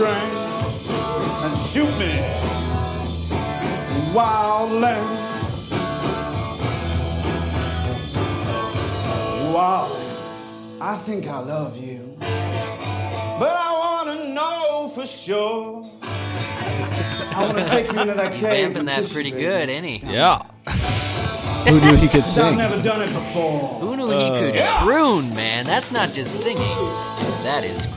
bowstring and shoot me, wildland. Wow, I think I love you, but I wanna know for sure. I wanna take you into that He's cave. vamping and that pretty good, baby. ain't he? Yeah. Who knew he could sing? I've never done it before. Who knew he could uh, Yeah. croon, man? That's not just singing. That is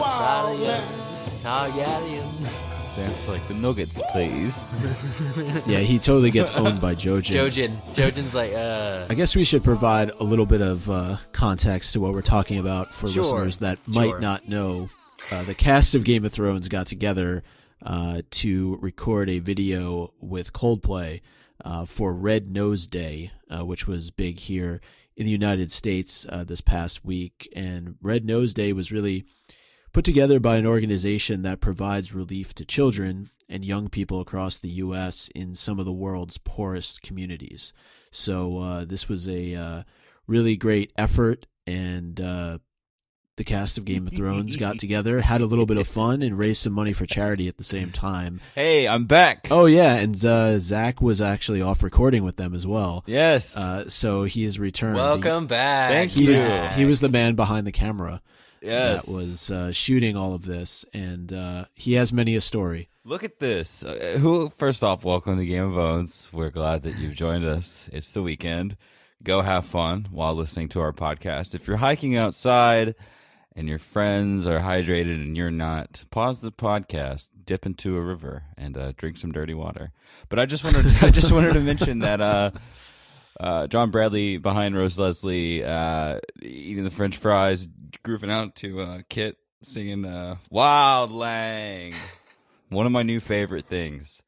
Rastafarian, Targaryen. Sounds like the Nuggets, please. Yeah, he totally gets owned by Jojen. Jojen. Jojen's like, uh, I guess we should provide a little bit of uh, context to what we're talking about for Sure, listeners that sure. might not know. Uh, the cast of Game of Thrones got together uh, to record a video with Coldplay uh, for Red Nose Day, uh, which was big here in the United States uh, this past week. And Red Nose Day was really put together by an organization that provides relief to children and young people across the U.S. in some of the world's poorest communities. So uh, this was a uh, really great effort, and uh, the cast of Game of Thrones got together, had a little bit of fun, and raised some money for charity at the same time. Hey, I'm back. Oh yeah, and uh, Zach was actually off recording with them as well. Yes. Uh, so he's returned. welcome back. Thank He, he was you. he was the man behind the camera yes. that was uh, shooting all of this, and uh, he has many a story. Look at this. Uh, who? First off, welcome to Game of Owns. We're glad that you've joined us. It's the weekend. Go have fun while listening to our podcast. If you're hiking outside and your friends are hydrated and you're not, pause the podcast, dip into a river, and uh, drink some dirty water. But I just wanted, I just wanted to mention that uh, uh, John Bradley behind Rose Leslie uh, eating the French fries, grooving out to uh, Kit singing uh, "Wild Lang." One of my new favorite things.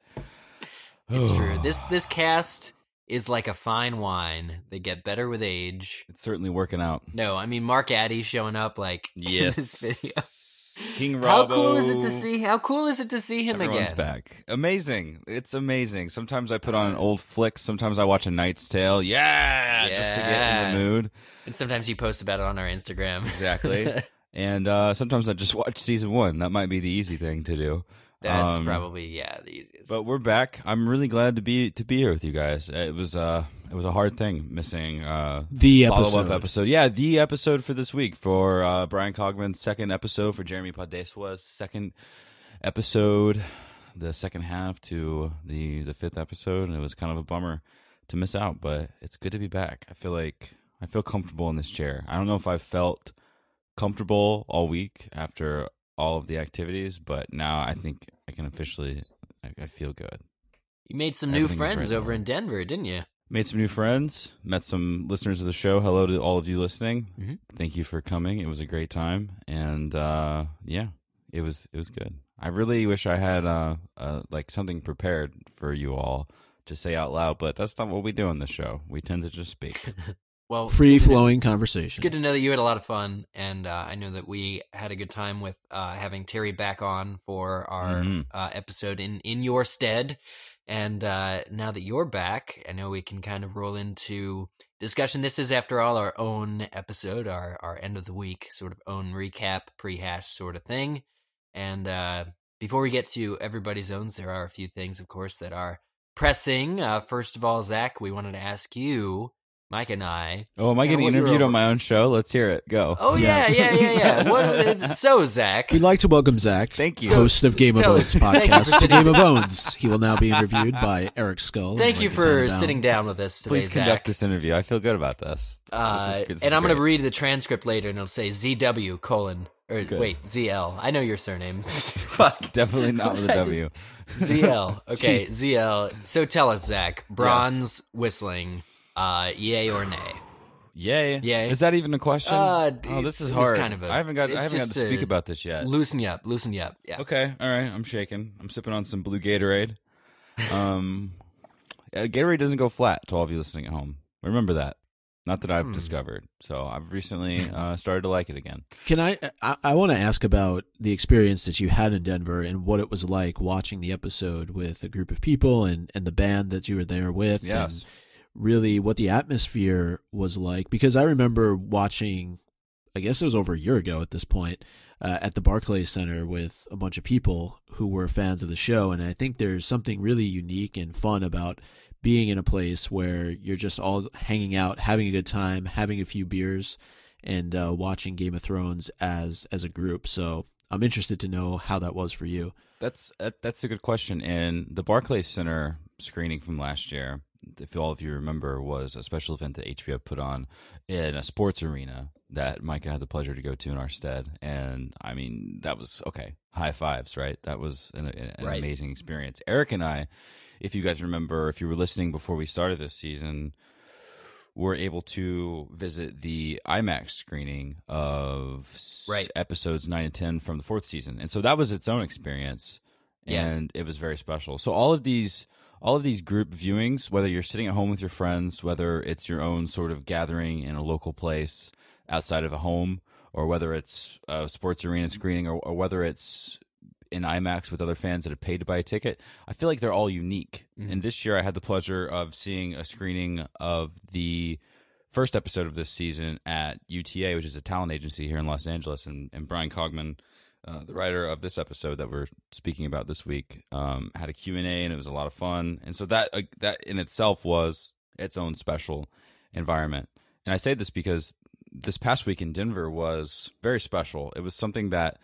It's true. This this cast is like a fine wine. They get better with age. It's certainly working out. No, I mean Mark Addy showing up like video. Yes. King Robbo. How cool is it to see? How cool is it to see him Everyone's again? back. Amazing. It's amazing. Sometimes I put on an old flick. Sometimes I watch A Knight's Tale. Yeah, just to get in the mood. And sometimes you post about it on our Instagram. Exactly. and uh, sometimes I just watch season one. That might be the easy thing to do. That's Um, probably yeah the easiest. But we're back. I'm really glad to be to be here with you guys. It was uh it was a hard thing missing uh The follow episode. up episode. Yeah, the episode for this week for uh Bryan Cogman's second episode for Jeremy Podeswa's second episode, the second half to the the fifth episode, and it was kind of a bummer to miss out, but it's good to be back. I feel like I feel comfortable in this chair. I don't know if I've felt comfortable all week after all of the activities, but now I think I can officially I, I feel good. you made some new friends right over now. in Denver, didn't you? Made some new friends, met some listeners of the show. Hello to all of you listening. Mhm. Thank you for coming. It was a great time, and uh, yeah, it was it was good. I really wish I had uh, uh, like something prepared for you all to say out loud, but that's not what we do on this show. We tend to just speak. Well, Free flowing good to know- flowing It's good to know that you had a lot of fun, and uh, I know that we had a good time with uh, having Terry back on for our Mhm. uh, episode in in your stead. And uh, now that you're back, I know we can kind of roll into discussion. This is, after all, our own episode, our our end of the week sort of own recap, prehash sort of thing. And uh, before we get to everybody's owns, there are a few things, of course, that are pressing. Uh, first of all, Zach, we wanted to ask you, Mike and I, oh, am I getting interviewed on my own show? Let's hear it. Go. Oh yeah, Yes. yeah, yeah, yeah. What, so Zach, We'd like to welcome Zach, Thank you. host of Game of So- Owns thank you for podcast, to Game of Bones, He will now be interviewed by Eric Skull. thank you for Tannenbaum. sitting down with us today, Please Zach. conduct this interview. I feel good about this. Uh, This is good- this and I'm going to read the transcript later, and it'll say ZW colon or Good. wait ZL. I know your surname. Fuck. Definitely not with a I just- W. ZL. Okay, Jeez. ZL. So tell us, Zach. Bronze whistling. Uh, yay or nay? Yay. Yay. Is that even a question? Uh, oh, this is hard. kind of a- I haven't got I haven't got to speak a- about this yet. Loosen you up. Loosen you up. Yeah. Okay, all right. I'm shaking. I'm sipping on some blue Gatorade. Um, Gatorade doesn't go flat to all of you listening at home. Remember that. Not that I've Hmm. discovered. So I've recently uh, started to like it again. Can I? I, I want to ask about the experience that you had in Denver and what it was like watching the episode with a group of people and, and the band that you were there with. Yes. and really what the atmosphere was like because I remember watching I guess it was over a year ago at this point uh, at the Barclays Center with a bunch of people who were fans of the show and I think there's something really unique and fun about being in a place where you're just all hanging out having a good time having a few beers and uh, watching Game of Thrones as as a group so I'm interested to know how that was for you That's that's a good question. And the Barclays Center screening from last year, if all of you remember, was a special event that HBO put on in a sports arena that Micah had the pleasure to go to in our stead. And I mean, that was okay. High fives, right? That was an, an Right. amazing experience. Eric and I, if you guys remember, if you were listening before we started this season, were able to visit the IMAX screening of Right. episodes nine and ten from the fourth season, and so that was its own experience, Yeah. and it was very special. So all of these, all of these group viewings, whether you're sitting at home with your friends, whether it's your own sort of gathering in a local place outside of a home, or whether it's a sports arena mm-hmm. screening, or, or whether it's in IMAX with other fans that have paid to buy a ticket. I feel like they're all unique. And mm-hmm. this year, I had the pleasure of seeing a screening of the first episode of this season at UTA, which is a talent agency here in Los Angeles, and, and Bryan Cogman. Uh, the writer of this episode that we're speaking about this week um, had a q&a and it was a lot of fun and so that uh, that in itself was its own special environment and i say this because this past week in denver was very special it was something that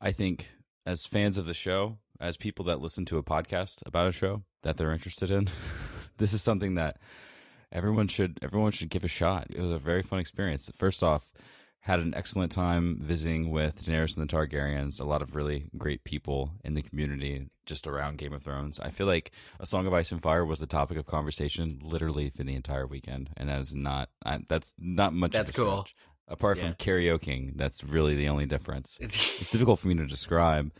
i think as fans of the show, as people that listen to a podcast about a show that they're interested in, this is something that everyone should everyone should give a shot. It was a very fun experience. First off, had an excellent time visiting with Daenerys and the Targaryens. A lot of really great people in the community just around Game of Thrones. I feel like A Song of Ice and Fire was the topic of conversation literally for the entire weekend, and that is not I, that's not much. of That's a cool. stretch. Apart Yeah. from karaokeing, that's really the only difference It's, it's difficult for me to describe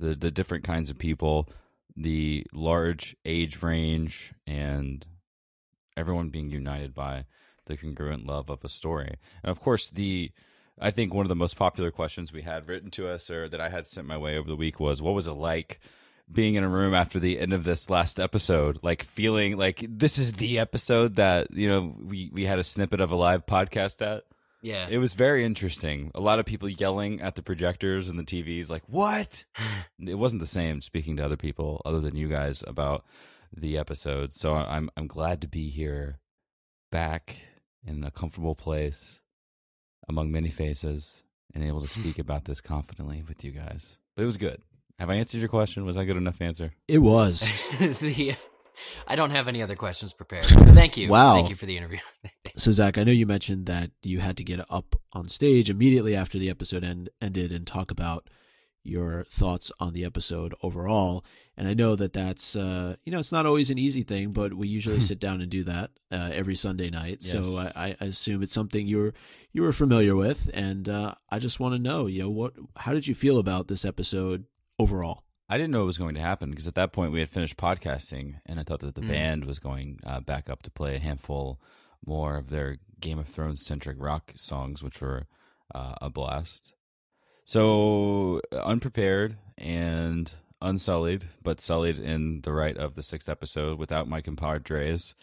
the the different kinds of people, the large age range, and everyone being united by the congruent love of a story. And of course, the I think one of the most popular questions we had written to us or that I had sent my way over the week was, "What was it like?" Being in a room after the end of this last episode, like feeling like this is the episode that you know we we had a snippet of a live podcast at. yeah. It was very interesting. A lot of people yelling at the projectors and the TVs, like, what? it wasn't the same speaking to other people other than you guys about the episode. So I'm I'm glad to be here back in a comfortable place among many faces and able to speak about this confidently with you guys. But it was good. Have I answered your question? Was that a good enough answer? It was. the, I don't have any other questions prepared. Thank you. Wow. Thank you for the interview. So Zach, I know you mentioned that you had to get up on stage immediately after the episode end, ended and talk about your thoughts on the episode overall. And I know that that's uh, you know it's not always an easy thing, but we usually sit down and do that uh, every Sunday night. So I, I assume it's something you were you were familiar with, and uh, I just want to know, you know, what how did you feel about this episode overall? I didn't know it was going to happen because at that point we had finished podcasting, and I thought that the Mm. band was going uh, back up to play a handful more of their Game of Thrones centric rock songs, which were uh, a blast. So unprepared and unsullied, but sullied in the right of the sixth episode without my compadres.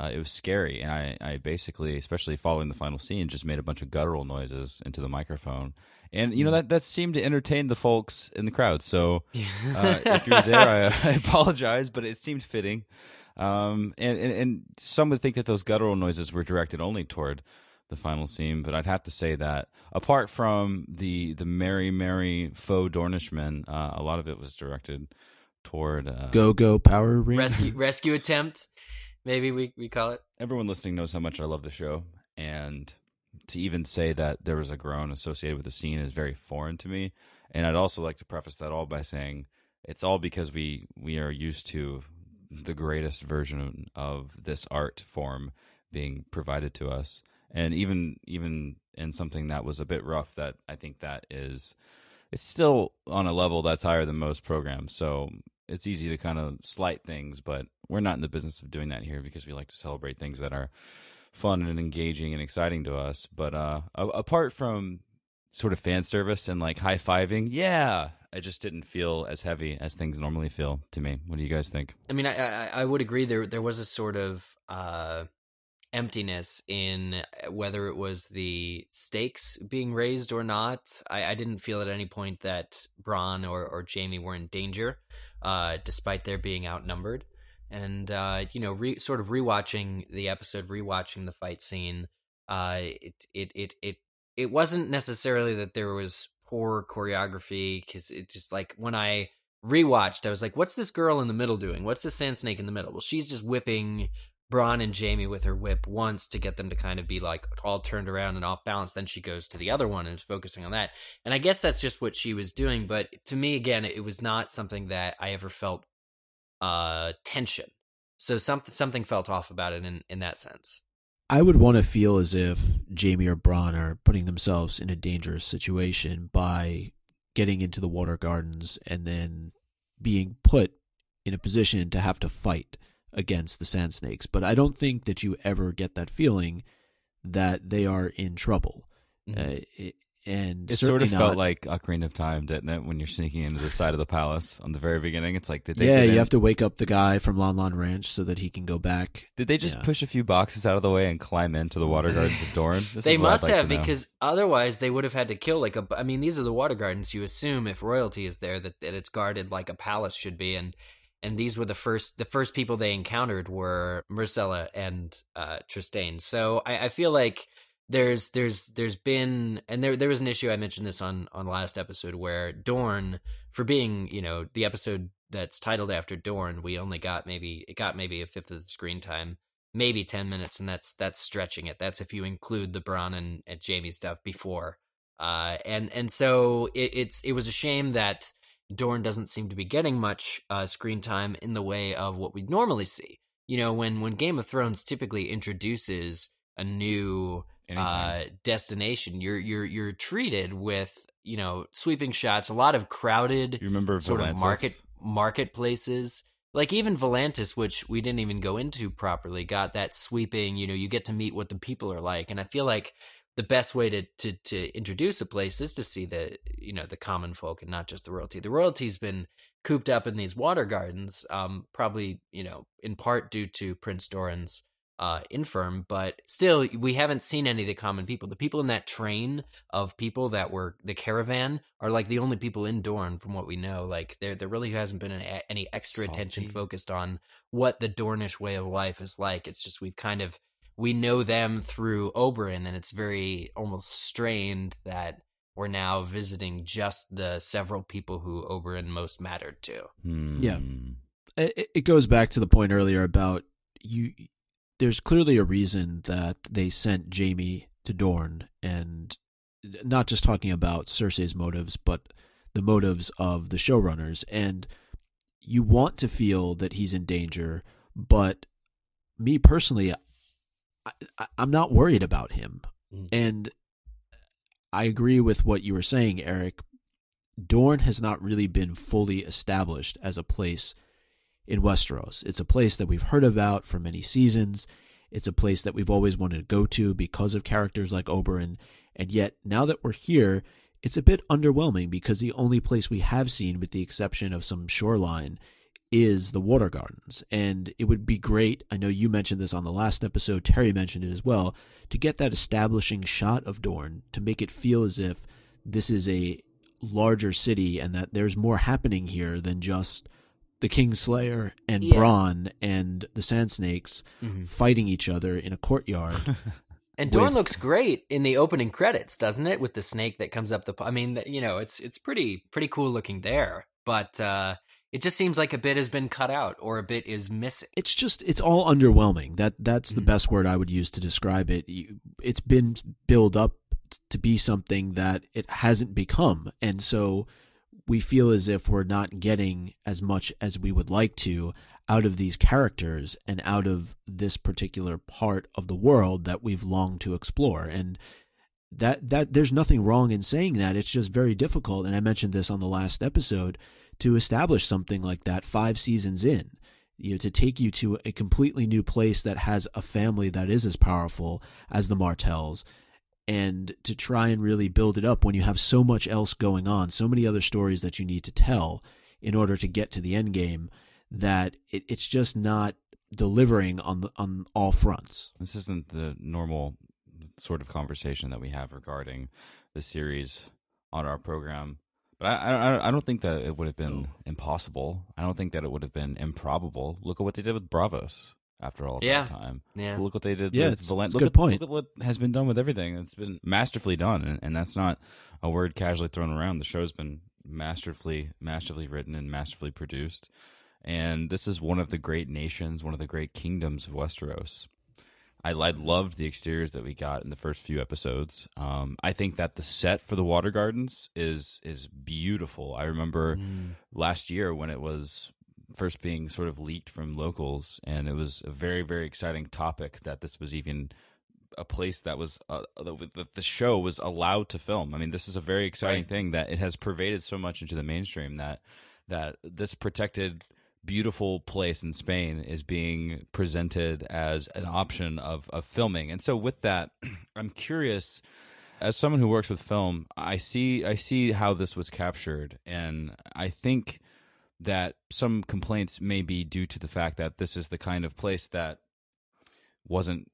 Uh, it was scary, and I, I basically, especially following the final scene, just made a bunch of guttural noises into the microphone, and you know that that seemed to entertain the folks in the crowd. So uh, if you're there, I, I apologize, but it seemed fitting. Um, and, and and some would think that those guttural noises were directed only toward the final scene, but I'd have to say that apart from the the merry merry faux Dornishmen, uh, a lot of it was directed toward uh, Go go Power Rangers. rescue rescue attempt. Maybe we, we call it. everyone listening knows how much I love the show, and to even say that there was a groan associated with the scene is very foreign to me. And I'd also like to preface that all by saying it's all because we we are used to the greatest version of this art form being provided to us, and even even in something that was a bit rough, that I think that is it's still on a level that's higher than most programs. So it's easy to kind of slight things, but we're not in the business of doing that here because we like to celebrate things that are fun and engaging and exciting to us. But uh, apart from sort of fan service and like high fiving, yeah, I just didn't feel as heavy as things normally feel to me. What do you guys think? I mean, I, I I would agree. There there was a sort of uh, emptiness in uh, whether it was the stakes being raised or not. I, I didn't feel at any point that Bronn or, or Jaime were in danger, uh, despite their being outnumbered. And uh, you know, re- sort of rewatching the episode, rewatching the fight scene, uh, it it it it it wasn't necessarily that there was poor choreography because it just like when I rewatched, I was like, "What's this girl in the middle doing? What's this sand snake in the middle?" Well, she's just whipping Bronn and Jaime with her whip once to get them to kind of be like all turned around and off balance. Then she goes to the other one and is focusing on that. And I guess that's just what she was doing. But to me, again, it was not something that I ever felt uh tension. So something something felt off about it in in that sense. I would want to feel as if Jaime or Bronn are putting themselves in a dangerous situation by getting into the water gardens and then being put in a position to have to fight against the sand snakes. But I don't think that you ever get that feeling that they are in trouble. Mm-hmm. Uh, it, and it sort of not, felt like Ocarina of Time, didn't it? When you're sneaking into the side of the palace on the very beginning, it's like did they? Yeah, you have to wake up the guy from Lon Lon Ranch so that he can go back. Did they just yeah. push a few boxes out of the way and climb into the water gardens of Dorne? This they must like have because otherwise they would have had to kill like a. I mean, these are the water gardens. You assume if royalty is there that, that it's guarded like a palace should be, and and these were the first the first people they encountered were Myrcella and uh, Trystane. So I, I feel like there's there's there's been and there there was an issue I mentioned this on on last episode where Dorne for being you know the episode that's titled after Dorne we only got maybe it got maybe a fifth of the screen time maybe 10 minutes and that's that's stretching it that's if you include the Bronn and, and Jaime stuff before uh and and so it, it's it was a shame that Dorne doesn't seem to be getting much uh screen time in the way of what we normally see you know when when Game of Thrones typically introduces a new uh, destination, you're you're you're treated with you know sweeping shots, a lot of crowded. You remember sort Volantis? of market marketplaces, like even Volantis, which we didn't even go into properly, got that sweeping. You know, you get to meet what the people are like, and I feel like the best way to to to introduce a place is to see the you know the common folk and not just the royalty. The royalty's been cooped up in these water gardens, um, probably you know in part due to Prince Doran's uh, infirm, but still, we haven't seen any of the common people. The people in that train of people that were the caravan are like the only people in Dorne, from what we know. Like there, there really hasn't been any, any extra Salty. attention focused on what the Dornish way of life is like. It's just we've kind of we know them through Oberyn, and it's very almost strained that we're now visiting just the several people who Oberyn most mattered to. Hmm. Yeah, it, it goes back to the point earlier about you there's clearly a reason that they sent Jaime to Dorne, and not just talking about Cersei's motives, but the motives of the showrunners. And you want to feel that he's in danger, but me personally, I, am not worried about him. Mm. And I agree with what you were saying, Eric. Dorne has not really been fully established as a place in Westeros. It's a place that we've heard about for many seasons. It's a place that we've always wanted to go to because of characters like Oberyn. And yet, now that we're here, it's a bit underwhelming because the only place we have seen, with the exception of some shoreline, is the water gardens. And it would be great, I know you mentioned this on the last episode, Terry mentioned it as well, to get that establishing shot of Dorne to make it feel as if this is a larger city and that there's more happening here than just the Kingslayer and yeah. Bronn and the Sand Snakes mm-hmm. fighting each other in a courtyard. and Dorne with... looks great in the opening credits, doesn't it? With the snake that comes up the. I mean, you know, it's it's pretty pretty cool looking there, but uh, it just seems like a bit has been cut out or a bit is missing. It's just it's all underwhelming. That that's the mm-hmm. best word I would use to describe it. It's been built up to be something that it hasn't become, and so we feel as if we're not getting as much as we would like to out of these characters and out of this particular part of the world that we've longed to explore and that that there's nothing wrong in saying that it's just very difficult and I mentioned this on the last episode to establish something like that 5 seasons in you know to take you to a completely new place that has a family that is as powerful as the Martells and to try and really build it up when you have so much else going on, so many other stories that you need to tell in order to get to the end game that it, it's just not delivering on the, on all fronts. This isn't the normal sort of conversation that we have regarding the series on our program. But I, I, I don't think that it would have been impossible. I don't think that it would have been improbable. Look at what they did with Braavos after all Yeah. that time. Yeah. Look what they did Yeah, with it's- Valen- it's a look good at, point. Look at what has been done with everything. It's been masterfully done, and, and that's not a word casually thrown around. The show's been masterfully, masterfully written and masterfully produced. And this is one of the great nations, one of the great kingdoms of Westeros. I, I loved the exteriors that we got in the first few episodes. Um, I think that the set for the water gardens is is beautiful. I remember last year when it was first being sort of leaked from locals, and it was a very very exciting topic that this was even a place that was uh, that the show was allowed to film. I mean, this is a very exciting Right. thing that it has pervaded so much into the mainstream that that this protected beautiful place in Spain is being presented as an option of, of filming. And so with that, I'm curious as someone who works with film, I see I see how this was captured and I think that some complaints may be due to the fact that this is the kind of place that wasn't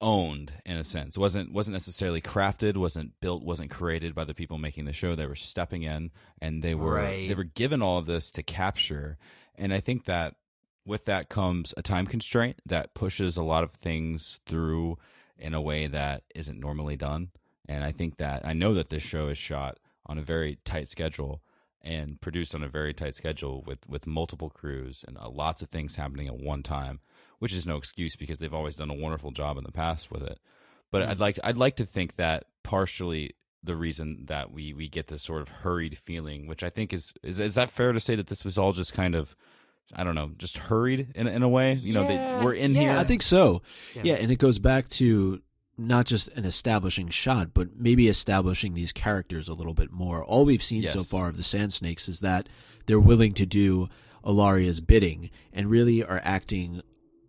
owned in a sense. wasn't wasn't necessarily crafted, wasn't built, wasn't created by the people making the show. They were stepping in and they were Right. they were given all of this to capture. And I think that with that comes a time constraint that pushes a lot of things through in a way that isn't normally done. And I think that I know that this show is shot on a very tight schedule and produced on a very tight schedule with with multiple crews and uh, lots of things happening at one time, which is no excuse because they've always done a wonderful job in the past with it. But I'd like I'd like to think that partially the reason that we we get this sort of hurried feeling, which I think is is is that fair to say that this was all just kind of I don't know, just hurried in in a way. You know, Yeah, they, we're in yeah. here. I think so. Yeah. Yeah. and it goes back to not just an establishing shot, but maybe establishing these characters a little bit more. All we've seen so far of the Sand Snakes is that they're willing to do Ellaria's bidding and really are acting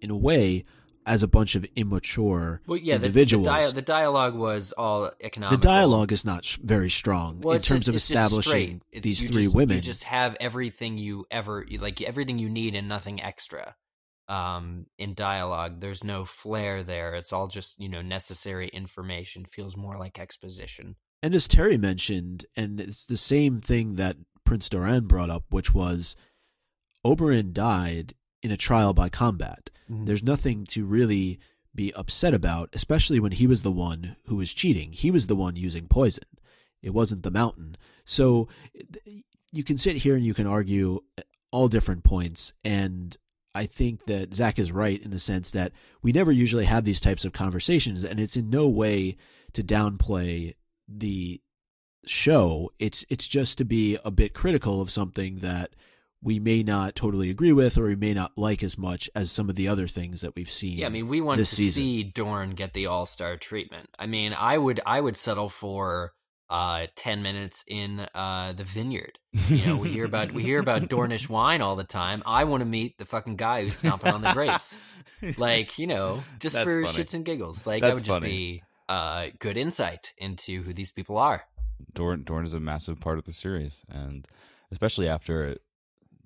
in a way as a bunch of immature Well, yeah, the, the, individuals. dia- the dialogue was all economic. the dialogue is not sh- very strong well, in terms just- of establishing these three just- women. You just have everything you ever like, everything you need and nothing extra. Um, in dialogue, there's no flair there. It's all just you know necessary information. Feels more like exposition. And as Terry mentioned, and it's the same thing that Prince Doran brought up, which was Oberyn died in a trial by combat. Mm-hmm. There's nothing to really be upset about, especially when he was the one who was cheating. He was the one using poison. It wasn't the mountain. So you can sit here and you can argue uh, all different points. And I think that Zach is right in the sense that we never usually have these types of conversations, and it's in no way to downplay the show. It's it's just to be a bit critical of something that we may not totally agree with or we may not like as much as some of the other things that we've seen. Yeah, I mean, we want to season. see Dorne get the All Star treatment. I mean, I would I would settle for uh, ten minutes in uh, the vineyard. You know, we hear about we hear about Dornish wine all the time. I want to meet the fucking guy who's stomping on the grapes. Like, you know, just That's for funny. shits and giggles. Like that That's would just funny. be uh, good insight into who these people are. Dorne Dorne is a massive part of the series, and especially after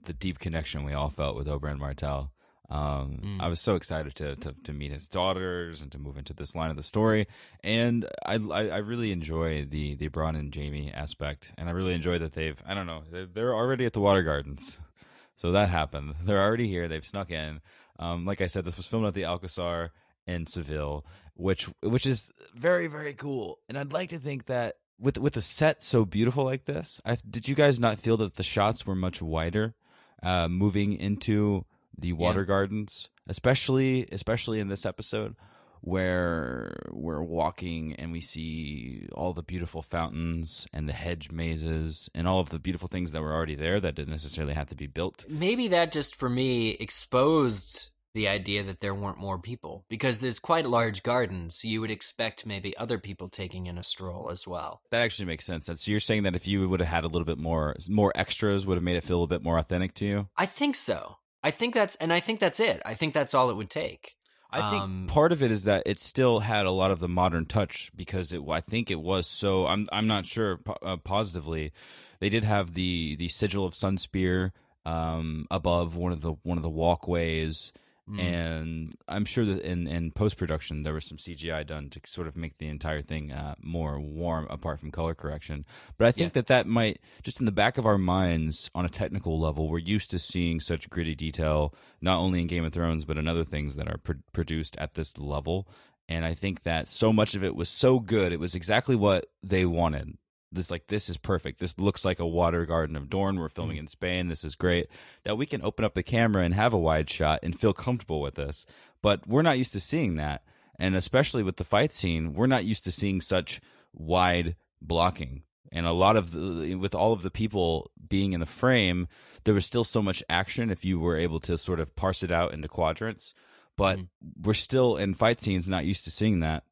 the deep connection we all felt with Oberyn Martell. Um, Mm. I was so excited to, to to meet his daughters and to move into this line of the story, and I I, I really enjoy the the Bronn and Jaime aspect, and I really enjoy that they've I don't know they're, they're already at the Water Gardens, so that happened. They're already here. They've snuck in. Um, like I said, this was filmed at the Alcazar in Seville, which which is very very cool. And I'd like to think that with with a set so beautiful like this, I, did you guys not feel that the shots were much wider, uh, moving into the water gardens, especially especially in this episode where we're walking and we see all the beautiful fountains and the hedge mazes and all of the beautiful things that were already there that didn't necessarily have to be built. Maybe that just for me exposed the idea that there weren't more people because there's quite large gardens. So you would expect maybe other people taking in a stroll as well. That actually makes sense. So you're saying that if you would have had a little bit more more extras, would have made it feel a bit more authentic to you. I think so. I think that's, and I think that's it. I think that's all it would take. I think Um, part of it is that it still had a lot of the modern touch because it. I think it was so. I'm. I'm not sure uh, positively. They did have the the sigil of Sunspear um, above one of the one of the walkways, Mm. and I'm sure that in, in post production there was some CGI done to sort of make the entire thing uh, more warm, apart from color correction. But I think Yeah. that that might just in the back of our minds, on a technical level, we're used to seeing such gritty detail, not only in Game of Thrones but in other things that are pro- produced at this level. And I think that so much of it was so good; it was exactly what they wanted. This like this is perfect. This looks like a water garden of Dorne. We're filming mm. in Spain. This is great. That we can open up the camera and have a wide shot and feel comfortable with this. But we're not used to seeing that, and especially with the fight scene, we're not used to seeing such wide blocking. And a lot of the with all of the people being in the frame, there was still so much action if you were able to sort of parse it out into quadrants. But mm. we're still in fight scenes not used to seeing that.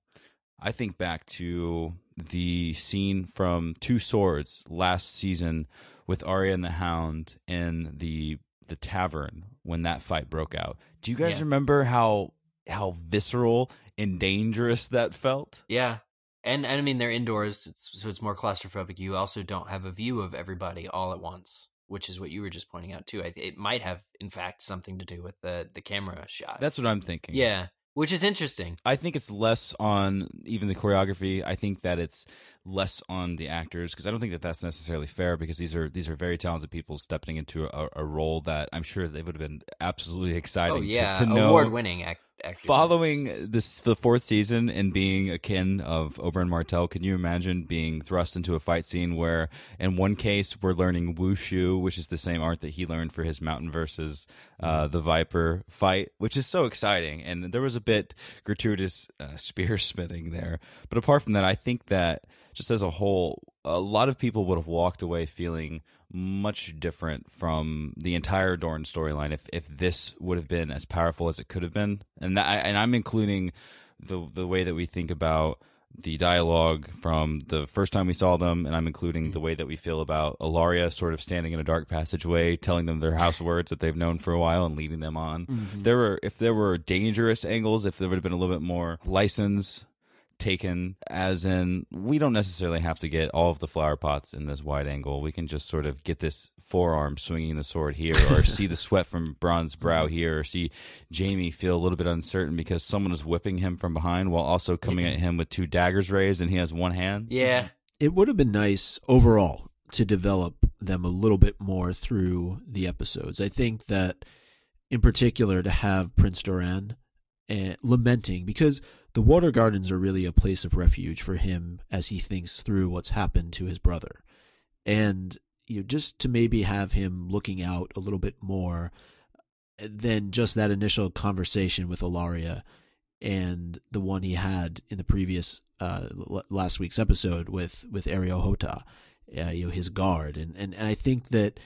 I think back to the scene from Two Swords last season with Arya and the Hound in the the tavern when that fight broke out. Do you guys Yeah. remember how how visceral and dangerous that felt? Yeah. And, and I mean they're indoors, it's, so it's more claustrophobic. You also don't have a view of everybody all at once, which is what you were just pointing out too. I, it might have, in fact, something to do with the the camera shot. That's what I'm thinking. yeah, which is interesting. I think it's less on even the choreography. I think that it's less on the actors because I don't think that that's necessarily fair because these are these are very talented people stepping into a, a role that I'm sure they would have been absolutely oh, exciting Oh yeah, to, to award-winning act- actors. Following this the fourth season and being a kin of Oberyn Martell, can you imagine being thrust into a fight scene where, in one case, we're learning wushu, which is the same art that he learned for his Mountain versus uh, the Viper fight, which is so exciting. And there was a bit gratuitous uh, spear smithing there, but apart from that, I think that just as a whole, a lot of people would have walked away feeling much different from the entire Dorne storyline if if this would have been as powerful as it could have been, and that, and I'm including the the way that we think about the dialogue from the first time we saw them, and I'm including the way that we feel about Ellaria sort of standing in a dark passageway, telling them their house words that they've known for a while and leading them on. If mm-hmm. there were if there were dangerous angles, if there would have been a little bit more license taken as in we don't necessarily have to get all of the flower pots in this wide angle. We can just sort of get this forearm swinging the sword here or see the sweat from Bronn's brow here or see Jaime feel a little bit uncertain because someone is whipping him from behind while also coming at him with two daggers raised and he has one hand. Yeah, It would have been nice overall to develop them a little bit more through the episodes. I think that, in particular, to have Prince Doran uh, lamenting because the Water Gardens are really a place of refuge for him as he thinks through what's happened to his brother, and you know, just to maybe have him looking out a little bit more than just that initial conversation with Ellaria and the one he had in the previous uh, l- last week's episode with with Areo Hotah, uh, you know, his guard, and, and and I think that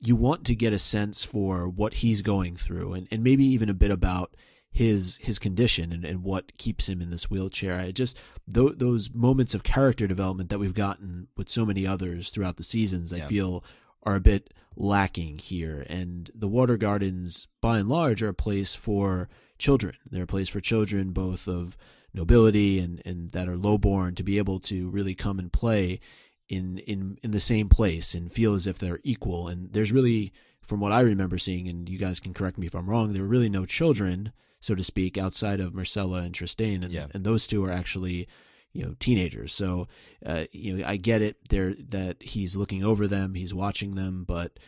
you want to get a sense for what he's going through, and, and maybe even a bit about his his condition and, and what keeps him in this wheelchair. I just th- those moments of character development that we've gotten with so many others throughout the seasons, I feel are a bit lacking here. And the Water Gardens, by and large, are a place for children. They're a place for children, both of nobility and, and that are lowborn, to be able to really come and play in, in, in the same place and feel as if they're equal. And there's really, from what I remember seeing, and you guys can correct me if I'm wrong, there were really no children, so to speak, outside of Myrcella and Trystane. And, Yeah. and those two are actually you know teenagers so uh, you know i get it there that he's looking over them he's watching them but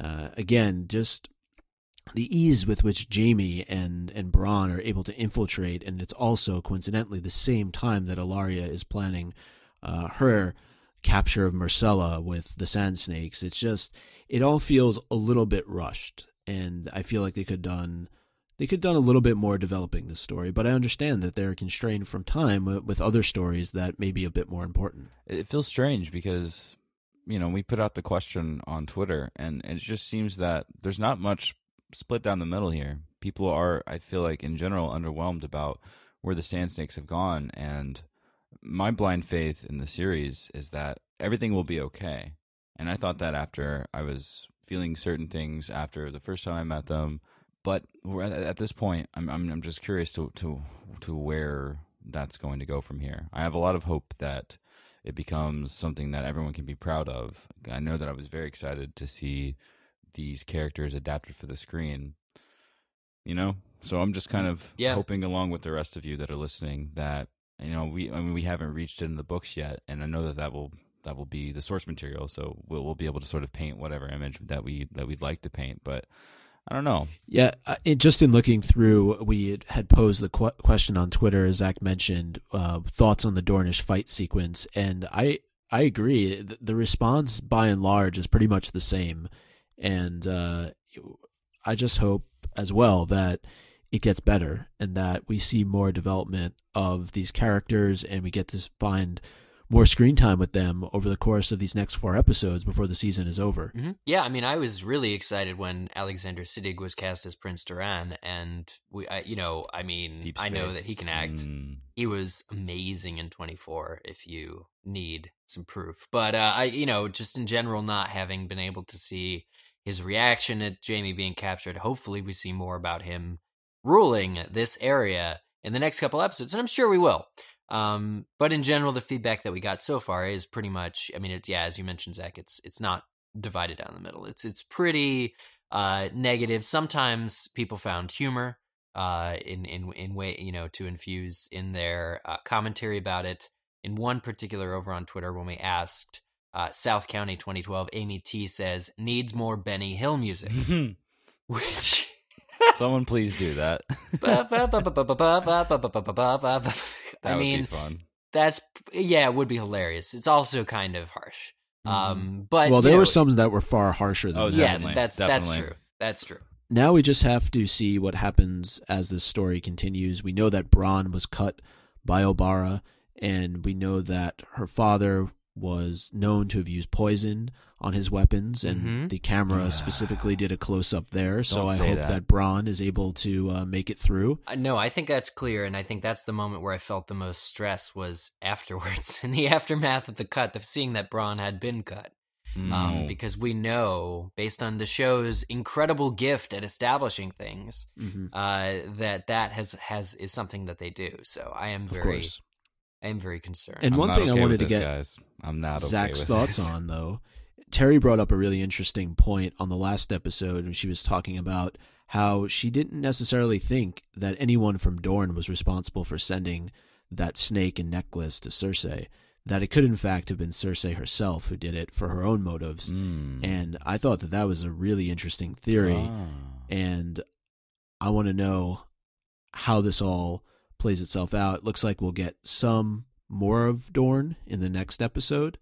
uh, again just the ease with which jaime and and Bronn are able to infiltrate and it's also coincidentally the same time that ellaria is planning uh, her capture of myrcella with the sand snakes it's just it all feels a little bit rushed and i feel like they could have done they could done a little bit more developing this story, but I understand that they're constrained from time with other stories that may be a bit more important. it feels strange because you know we put out the question on Twitter, and it just seems that there's not much split down the middle here. People are, I feel like, in general, underwhelmed about where the Sand Snakes have gone, and my blind faith in the series is that everything will be okay. And I thought that after I was feeling certain things after the first time I met them, but at, at this point, I'm, I'm I'm just curious to to to where that's going to go from here. I have a lot of hope that it becomes something that everyone can be proud of. I know that I was very excited to see these characters adapted for the screen. You know, So I'm just kind mm, of Yeah. hoping, along with the rest of you that are listening, that you know we I mean we haven't reached it in the books yet, and I know that that will that will be the source material. So we'll we'll be able to sort of paint whatever image that we that we'd like to paint, but. I don't know. Yeah, uh, it, just in looking through, we had- posed the qu- question on Twitter, as Zach mentioned, uh, thoughts on the Dornish fight sequence, and I I agree. The, the response, by and large, is pretty much the same, and uh, I just hope as well that it gets better and that we see more development of these characters, and we get to find more screen time with them over the course of these next four episodes before the season is over. hmm Yeah, I mean, I was really excited when Alexander Siddig was cast as Prince Doran, and we, I, you know, I mean, I know that he can act. Mm. He was amazing in 24. If you need some proof, but uh, I, you know, just in general, not having been able to see his reaction at Jaime being captured, hopefully we see more about him ruling this area in the next couple episodes, and I'm sure we will. Um, but in general, the feedback that we got so far is pretty much. I mean, it, yeah, as you mentioned, Zach, it's it's not divided down the middle. It's it's pretty uh, negative. Sometimes people found humor uh, in in in way you know to infuse in their uh, commentary about it. In one particular over on Twitter, when we asked uh, South County 2012, Amy T says needs more Benny Hill music, which. Someone please do that. I That would mean, be fun. that's yeah, it would be hilarious. It's also kind of harsh. Um, but well, you there know, were some that were far harsher than Oh, that. Yes, that's definitely. that's true. That's true. now we just have to see what happens as this story continues. We know that Bronn was cut by Obara, and we know that her father was known to have used poison on his weapons, and Mhm. the camera Yeah. specifically did a close up there. So Don't I hope that. that. Bronn is able to uh, make it through. Uh, No, I think that's clear, and I think that's the moment where I felt the most stress was afterwards, in the aftermath of the cut, the seeing that Bronn had been cut. Um, because we know, based on the show's incredible gift at establishing things, hmm uh, that that has has is something that they do. So I am Of very, course. I am very concerned. And I'm one not thing I wanted to this, get guys. I'm not okay Zach's with thoughts this. on though. Terry brought up a really interesting point on the last episode when she was talking about how she didn't necessarily think that anyone from Dorne was responsible for sending that snake and necklace to Cersei. That it could in fact have been Cersei herself who did it for her own motives. Mm. And I thought that that was a really interesting theory. Ah. And I want to know how this all plays itself out. It looks like we'll get some more of Dorne in the next episode.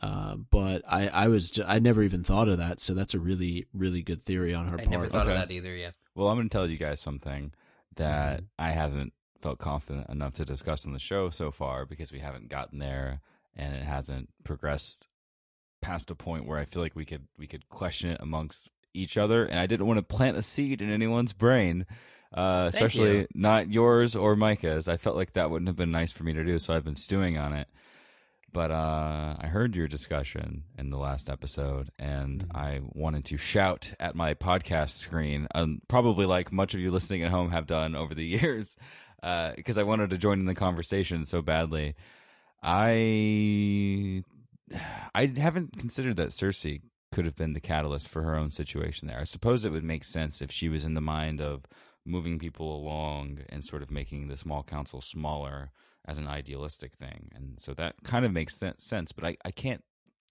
Uh, but I, I was ju- I never even thought of that, so that's a really really good theory on her I part. I never thought Okay. of that either. Yeah. Well, I'm going to tell you guys something that Mm-hmm. I haven't felt confident enough to discuss on the show so far because we haven't gotten there and it hasn't progressed past a point where I feel like we could we could question it amongst each other and I didn't want to plant a seed in anyone's brain. Uh, especially you. not yours or Micah's. I felt like that wouldn't have been nice for me to do, so I've been stewing on it. But uh, I heard your discussion in the last episode, and Mm-hmm. I wanted to shout at my podcast screen, um, probably like much of you listening at home have done over the years, because I wanted to join in the conversation so badly. I I haven't considered that Cersei could have been the catalyst for her own situation there. I suppose it would make sense if she was in the mind of moving people along and sort of making the small council smaller as an idealistic thing. And so that kind of makes sense, but I, I can't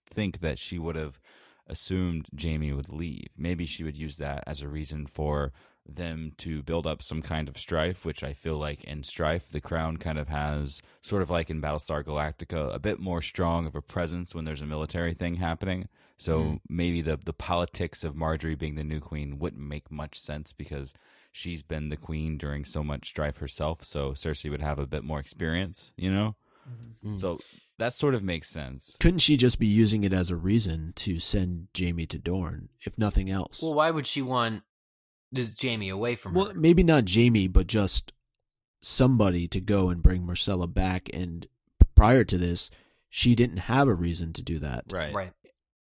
think that she would have assumed Jaime would leave. Maybe she would use that as a reason for them to build up some kind of strife, which I feel like in strife, the crown kind of has, sort of like in Battlestar Galactica, a bit more strong of a presence when there's a military thing happening. So Mm. maybe the the politics of Margaery being the new queen wouldn't make much sense because she's been the queen during so much strife herself. So Cersei would have a bit more experience, you know. Mm. So that sort of makes sense. Couldn't she just be using it as a reason to send Jaime to Dorne, if nothing else? Well, why would she want this Jaime away from Well, her? Well, maybe not Jaime, but just somebody to go and bring Myrcella back. And prior to this, she didn't have a reason to do that. Right. Right.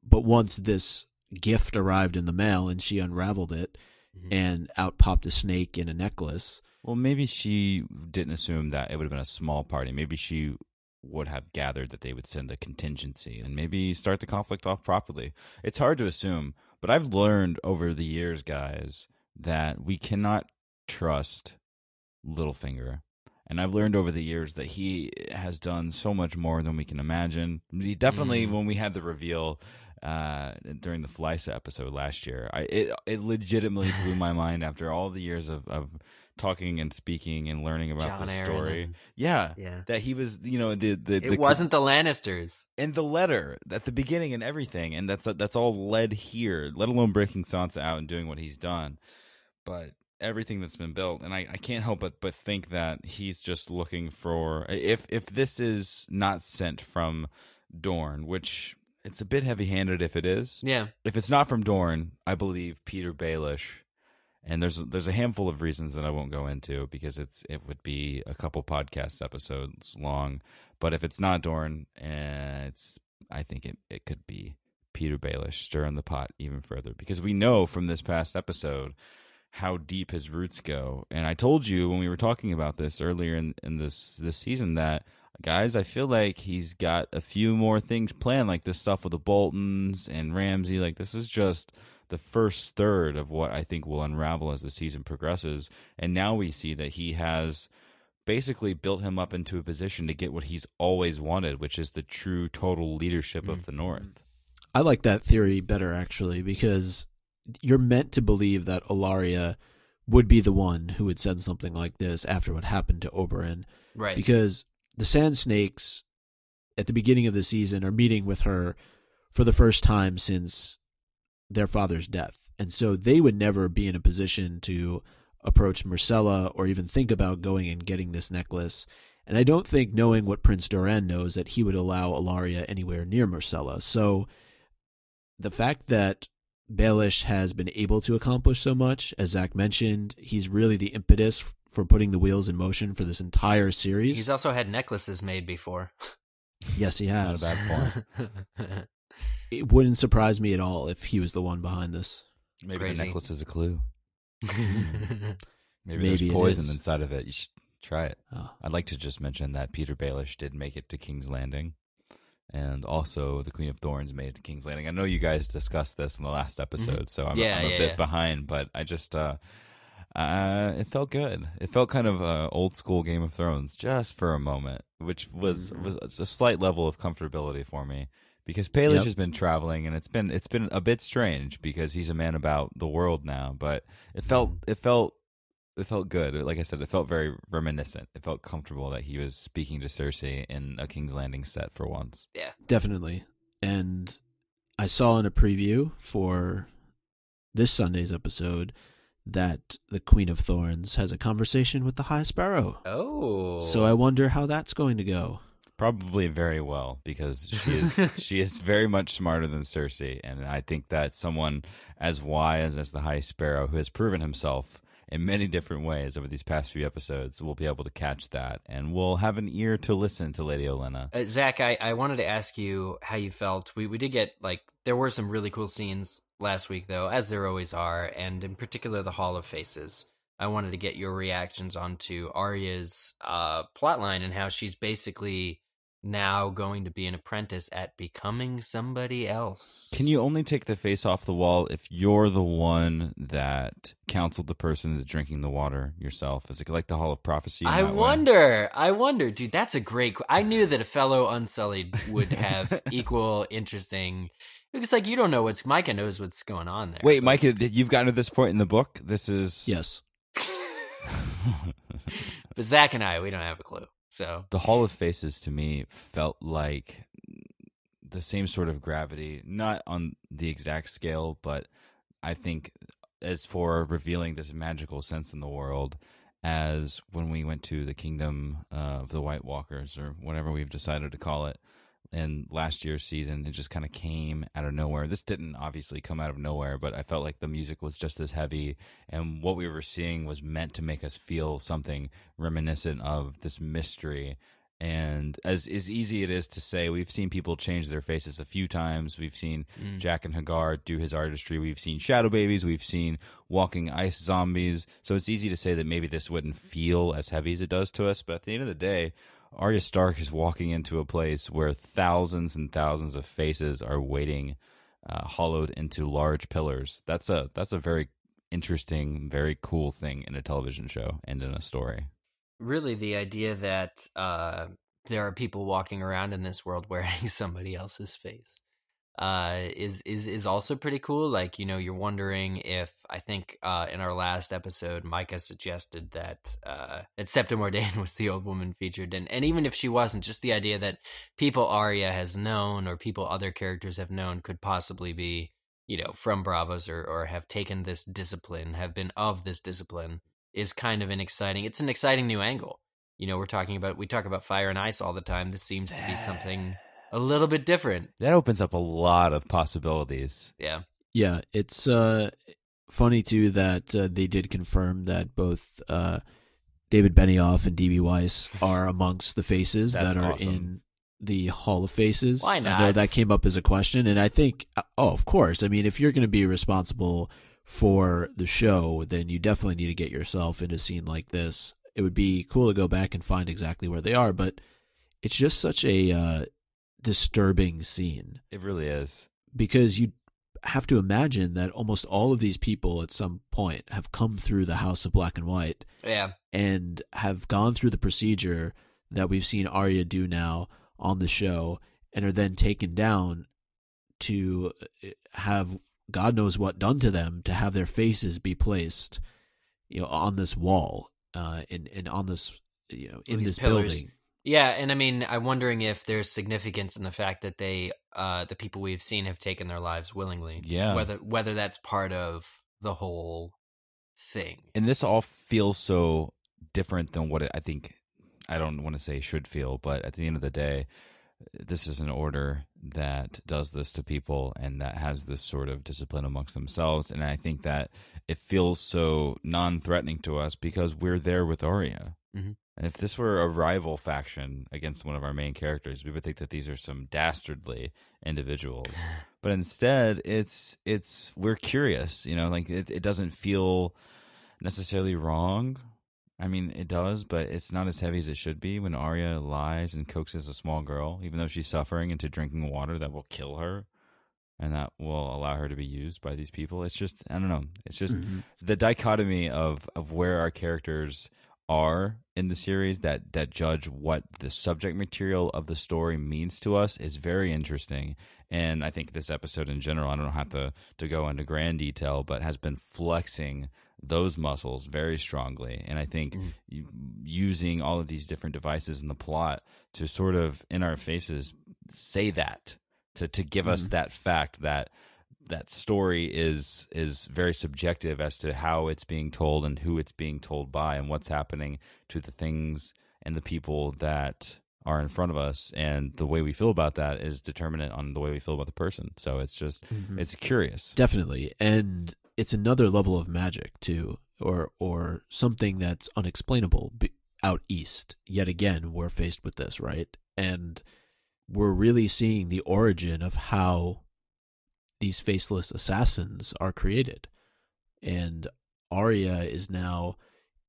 But once this gift arrived in the mail and she unraveled it, Mhm. and out popped a snake in a necklace. Well, maybe she didn't assume that it would have been a small party. Maybe she would have gathered that they would send a contingency and maybe start the conflict off properly. It's hard to assume, but I've learned over the years, guys, that we cannot trust Littlefinger. And I've learned over the years that he has done so much more than we can imagine. He definitely, Mm. when we had the reveal uh, during the Flysa episode last year, I it it legitimately blew my mind after all the years of, of talking and speaking and learning about John the story. and- Yeah, yeah. that he was, you know, the the It the, wasn't the Lannisters. and the letter at the beginning and everything, and that's that's all led here. Let alone breaking Sansa out and doing what he's done, but everything that's been built, and I, I can't help but but think that he's just looking for if if this is not sent from Dorne, which it's a bit heavy handed if it is. Yeah. If it's not from Dorne, I believe Petyr Baelish. And there's there's a handful of reasons that I won't go into because it's it would be a couple podcast episodes long. But if it's not Dorne, uh, it's I think it, it could be Petyr Baelish stirring the pot even further because we know from this past episode how deep his roots go. And I told you when we were talking about this earlier in, in this this season that guys, I feel like he's got a few more things planned, like this stuff with the Boltons and Ramsay. Like this is just the first third of what I think will unravel as the season progresses. And now we see that he has basically built him up into a position to get what he's always wanted, which is the true total leadership of the mm-hmm. North. I like that theory better actually because you're meant to believe that Ellaria would be the one who would send something like this after what happened to Oberyn Right. because the Sand Snakes at the beginning of the season are meeting with her for the first time since their father's death. And so they would never be in a position to approach Myrcella or even think about going and getting this necklace. And I don't think knowing what Prince Doran knows that he would allow Ellaria anywhere near Myrcella. So the fact that Baelish has been able to accomplish so much, as Zach mentioned, he's really the impetus for putting the wheels in motion for this entire series. He's also had necklaces made before. yes, he Not has. a bad point. It wouldn't surprise me at all if he was the one behind this. Maybe Crazy. the necklace is a clue. Maybe, Maybe there's poison inside of it. You should try it. Oh, I'd like to just mention that Petyr Baelish did make it to King's Landing, and also the Queen of Thorns made it to King's Landing. I know you guys discussed this in the last episode, so I'm, Yeah, I'm a yeah, bit yeah. behind, but I just uh, uh, it felt good. It felt kind of uh, old school Game of Thrones just for a moment, which was Mm-hmm. was a slight level of comfortability for me. Because Baelish Yep. has been traveling, and it's been it's been a bit strange because he's a man about the world now. But it felt Mm-hmm. it felt it felt good. Like I said, it felt very reminiscent. It felt comfortable that he was speaking to Cersei in a King's Landing set for once. Yeah. Definitely. And I saw in a preview for this Sunday's episode that the Queen of Thorns has a conversation with the High Sparrow. oh. So I wonder how that's going to go. Probably very well because she is she is very much smarter than Cersei, and I think that someone as wise as the High Sparrow, who has proven himself in many different ways over these past few episodes, will be able to catch that, and we'll have an ear to listen to Lady Olenna. Uh, Zach, I, I wanted to ask you how you felt. We we did get like there were some really cool scenes last week though, as there always are, and in particular the Hall of Faces. I wanted to get your reactions onto Arya's uh plotline and how she's basically now going to be an apprentice at becoming somebody else. Can you only take the face off the wall if you're the one that counseled the person into drinking the water yourself? Is it like the Hall of Prophecy? I that way? wonder. I wonder, dude. That's a great. qu- I knew that a fellow Unsullied would have equal interesting. Because like you don't know what's Micah knows what's going on there. Wait, Micah, you've gotten to this point in the book. This is Yes. but Zach and I, we don't have a clue. So the Hall of Faces to me felt like the same sort of gravity, not on the exact scale, but I think as for revealing this magical sense in the world as when we went to the kingdom of the White Walkers or whatever we've decided to call it in last year's season. It just kind of came out of nowhere. This didn't obviously come out of nowhere, but I felt like the music was just as heavy, and what we were seeing was meant to make us feel something reminiscent of this mystery. And as as easy it is to say, we've seen people change their faces a few times. We've seen Mm. Jaqen H'ghar do his artistry. We've seen shadow babies. We've seen walking ice zombies. So it's easy to say that maybe this wouldn't feel as heavy as it does to us. But at the end of the day, Arya Stark is walking into a place where thousands and thousands of faces are waiting, uh, hollowed into large pillars. That's a that's a very interesting, very cool thing in a television show and in a story. Really, the idea that uh, there are people walking around in this world wearing somebody else's face uh, is is is also pretty cool. Like you know, you're wondering if I think uh, in our last episode, Micah suggested that uh, that Septa Mordane was the old woman featured, and and even if she wasn't, just the idea that people Arya has known or people other characters have known could possibly be you know from Braavos or or have taken this discipline, have been of this discipline, is kind of an exciting. It's an exciting new angle. You know, we're talking about we talk about fire and ice all the time. This seems to be something a little bit different. That opens up a lot of possibilities. Yeah. Yeah, it's uh, funny too that uh, they did confirm that both uh, David Benioff and DB Weiss are amongst the faces that are awesome. in the Hall of Faces. Why I know not? that came up as a question, and I think, uh, oh, of course. I mean, if you're going to be responsible for the show, then you definitely need to get yourself in a scene like this. It would be cool to go back and find exactly where they are, but it's just such a uh, disturbing scene It really is. because you have to imagine that almost all of these people at some point have come through the House of Black and White Yeah. and have gone through the procedure that we've seen Arya do now on the show and are then taken down to uh, have God knows what done to them to have their faces be placed you know on this wall uh and, and on this you know in These this pillars. building Yeah, and I mean, I'm wondering if there's significance in the fact that they, uh, the people we've seen have taken their lives willingly. Yeah. Whether whether that's part of the whole thing. And this all feels so different than what I think, I don't want to say should feel, but at the end of the day, this is an order that does this to people and that has this sort of discipline amongst themselves. And I think that it feels so non threatening to us because we're there with Arya. Mhm. And if this were a rival faction against one of our main characters, we would think that these are some dastardly individuals. But instead, it's it's we're curious, you know, like it, it doesn't feel necessarily wrong. I mean, it does, but it's not as heavy as it should be when Arya lies and coaxes a small girl, even though she's suffering, into drinking water that will kill her and that will allow her to be used by these people. It's just, I don't know. It's just Mhm. the dichotomy of, of where our characters are in the series that, that judge what the subject material of the story means to us is very interesting. And I think this episode in general, I don't have to, to go into grand detail, but has been flexing those muscles very strongly. And I think u- using all of these different devices in the plot to sort of in our faces say that to to give us Mhm. that fact that that story is is very subjective as to how it's being told and who it's being told by and what's happening to the things and the people that are in front of us and the way we feel about that is determinate on the way we feel about the person so it's just Mhm. it's curious Definitely. And it's another level of magic too or or something that's unexplainable out east. Yet again, we're faced with this, right? And we're really seeing the origin of how these faceless assassins are created. And Arya is now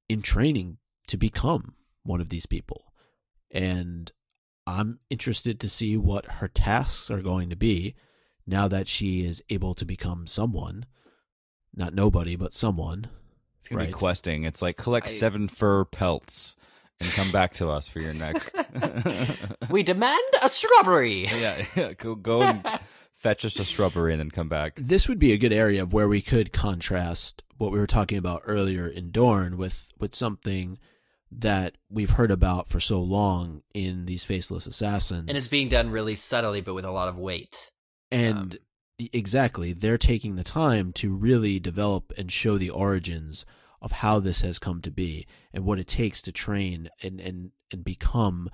in training to become one of these people. And I'm interested to see what her tasks are going to be now that she is able to become someone. Not nobody, but someone. it's gonna be questing it's like collect I- seven fur pelts and come back to us for your next We demand a strawberry. yeah, yeah go, go and fetch us a shrubbery and then come back This would be a good area of where we could contrast what we were talking about earlier in Dorne with with something that we've heard about for so long in these faceless assassins. And it's being done really subtly, but with a lot of weight. And Um, exactly, they're taking the time to really develop and show the origins of how this has come to be and what it takes to train and and and become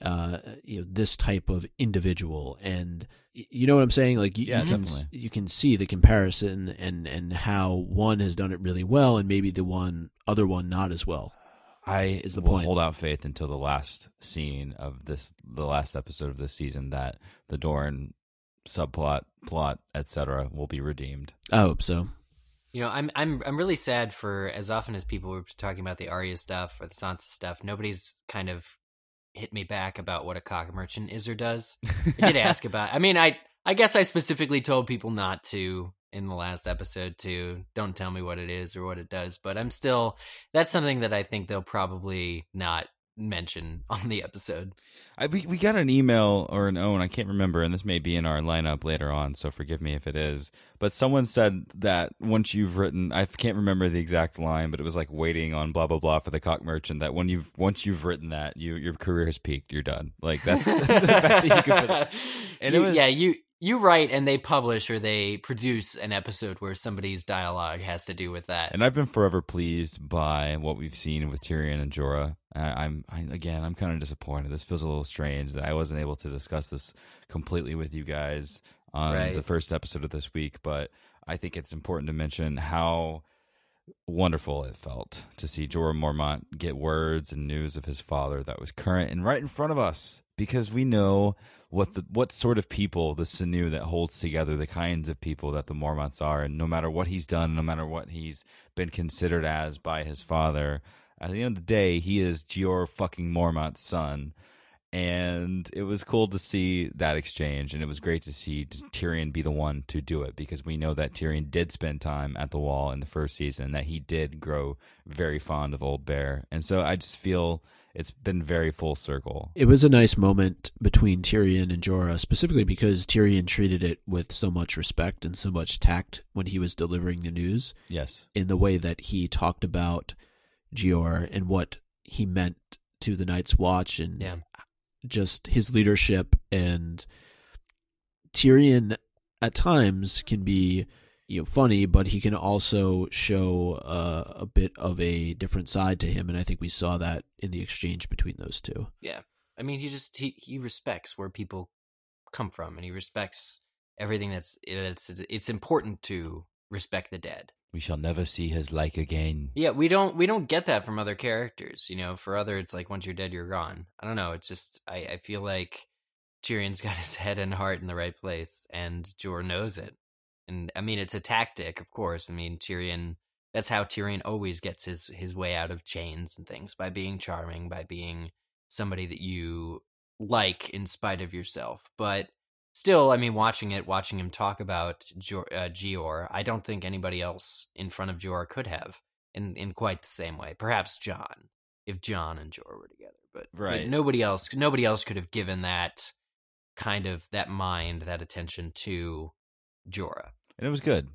uh you know this type of individual and y- you know what I'm saying like you, Yeah, you can you can see the comparison and and how one has done it really well and maybe the one other one not as well I is the will point. hold out faith until the last scene of this, the last episode of this season, that the Dorne subplot, plot, etc., will be redeemed. I hope so You know, I'm I'm I'm really sad for as often as people were talking about the Arya stuff or the Sansa stuff, nobody's kind of hit me back about what a cock merchant is or does. I did ask about. I mean, I I guess I specifically told people not to in the last episode to don't tell me what it is or what it does, but I'm still that's something that I think they'll probably not mention on the episode. I, we we got an email or an own I can't remember, and this may be in our lineup later on, so forgive me if it is. But someone said that once you've written, I can't remember the exact line, but it was like waiting on blah blah blah for the cock merchant. That when you've once you've written that, you your career has peaked. You're done. Like that's the fact that you could put. And it was yeah, you you write and they publish or they produce an episode where somebody's dialogue has to do with that. And I've been forever pleased by what we've seen with Tyrion and Jorah. I, I'm I, again, I'm kind of disappointed. This feels a little strange that I wasn't able to discuss this completely with you guys on Right. the first episode of this week. But I think it's important to mention how wonderful it felt to see Jorah Mormont get words and news of his father that was current and right in front of us because we know what the what sort of people the sinew that holds together the kinds of people that the Mormonts are and no matter what he's done no matter what he's been considered as by his father at the end of the day he is Jeor fucking Mormont's son. And it was cool to see that exchange and it was great to see Tyrion be the one to do it because we know that Tyrion did spend time at the wall in the first season that he did grow very fond of Old Bear. And so I just feel it's been very full circle. It was a nice moment between Tyrion and Jorah, specifically because Tyrion treated it with so much respect and so much tact when he was delivering the news yes. in the way that he talked about Jeor and what he meant to the Night's Watch and Yeah. just his leadership. And Tyrion at times can be you know funny but he can also show uh, a bit of a different side to him and I think we saw that in the exchange between those two. Yeah, I mean, he just he he respects where people come from, and he respects everything that's it's it's important to respect the dead. we shall never see his like again Yeah, we don't we don't get that from other characters. You know, for other, it's like once you're dead, you're gone. I don't know. It's just I I feel like Tyrion's got his head and heart in the right place, and Jor knows it. And I mean, it's a tactic, of course. I mean, Tyrion. That's how Tyrion always gets his his way out of chains and things by being charming, by being somebody that you like in spite of yourself. But still, I mean, watching it, watching him talk about Jor, uh, Jeor, I don't think anybody else in front of Jor could have in in quite the same way. Perhaps Jon, if Jon and Jor were together, but, Right. nobody else, nobody else could have given that kind of that mind, that attention to Jorah. And it was good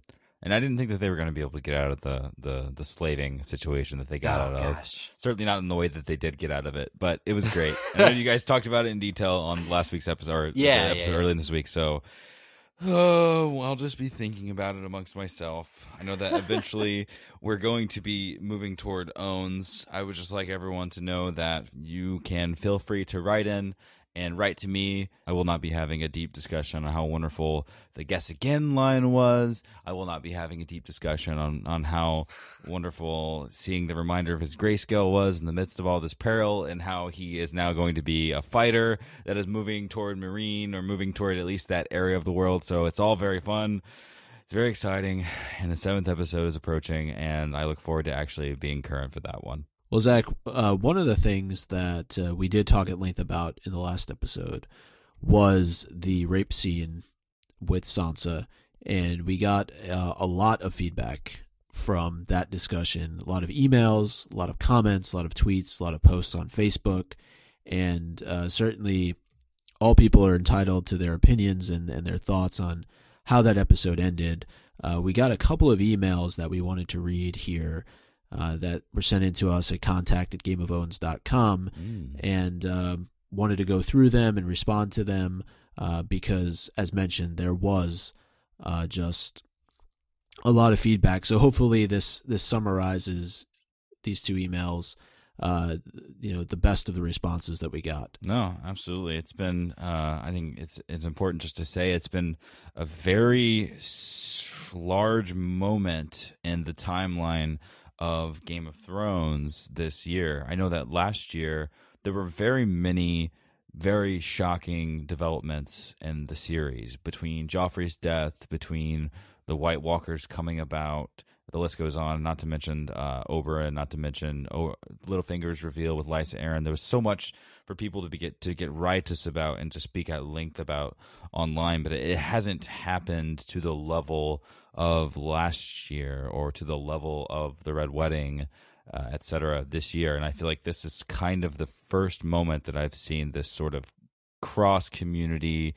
and I didn't think that they were going to be able to get out of the, the, the slaving situation that they got oh out of. gosh, Certainly not in the way that they did get out of it, but it was great. I know you guys talked about it in detail on last week's episode, or the Yeah, yeah, episode yeah. earlier this week. So, oh, I'll just be thinking about it amongst myself. I know that eventually we're going to be moving toward owns. I would just like everyone to know that you can feel free to write in and write to me. I will not be having a deep discussion on how wonderful the guess again line was. I will not be having a deep discussion on, on how wonderful seeing the reminder of his grayscale was in the midst of all this peril and how he is now going to be a fighter that is moving toward Meereen or moving toward at least that area of the world. So it's all very fun. It's very exciting. And the seventh episode is approaching, and I look forward to actually being current for that one. Well, Zach, uh, one of the things that uh, we did talk at length about in the last episode was the rape scene with Sansa, and we got uh, a lot of feedback from that discussion. A lot of emails, a lot of comments, a lot of tweets, a lot of posts on Facebook, and uh, certainly all people are entitled to their opinions and, and their thoughts on how that episode ended. Uh, we got a couple of emails that we wanted to read here uh, that were sent in to us at contact at gameofowns.com and um, wanted to go through them and respond to them uh, because, as mentioned, there was uh, just a lot of feedback. So hopefully this this summarizes these two emails. Uh, you know, the best of the responses that we got. No, absolutely. It's been. Uh, I think it's it's important just to say it's been a very large moment in the timeline of Game of Thrones this year. I know that last year there were very many very shocking developments in the series between Joffrey's death, between the White Walkers coming about. The list goes on. Not to mention uh, Oberyn, not to mention oh, Littlefinger's reveal with Lysa Arryn. There was so much for people to be get to get righteous about and to speak at length about online, but it hasn't happened to the level of last year or to the level of the Red Wedding, uh, et cetera, this year. And I feel like this is kind of the first moment that I've seen this sort of cross community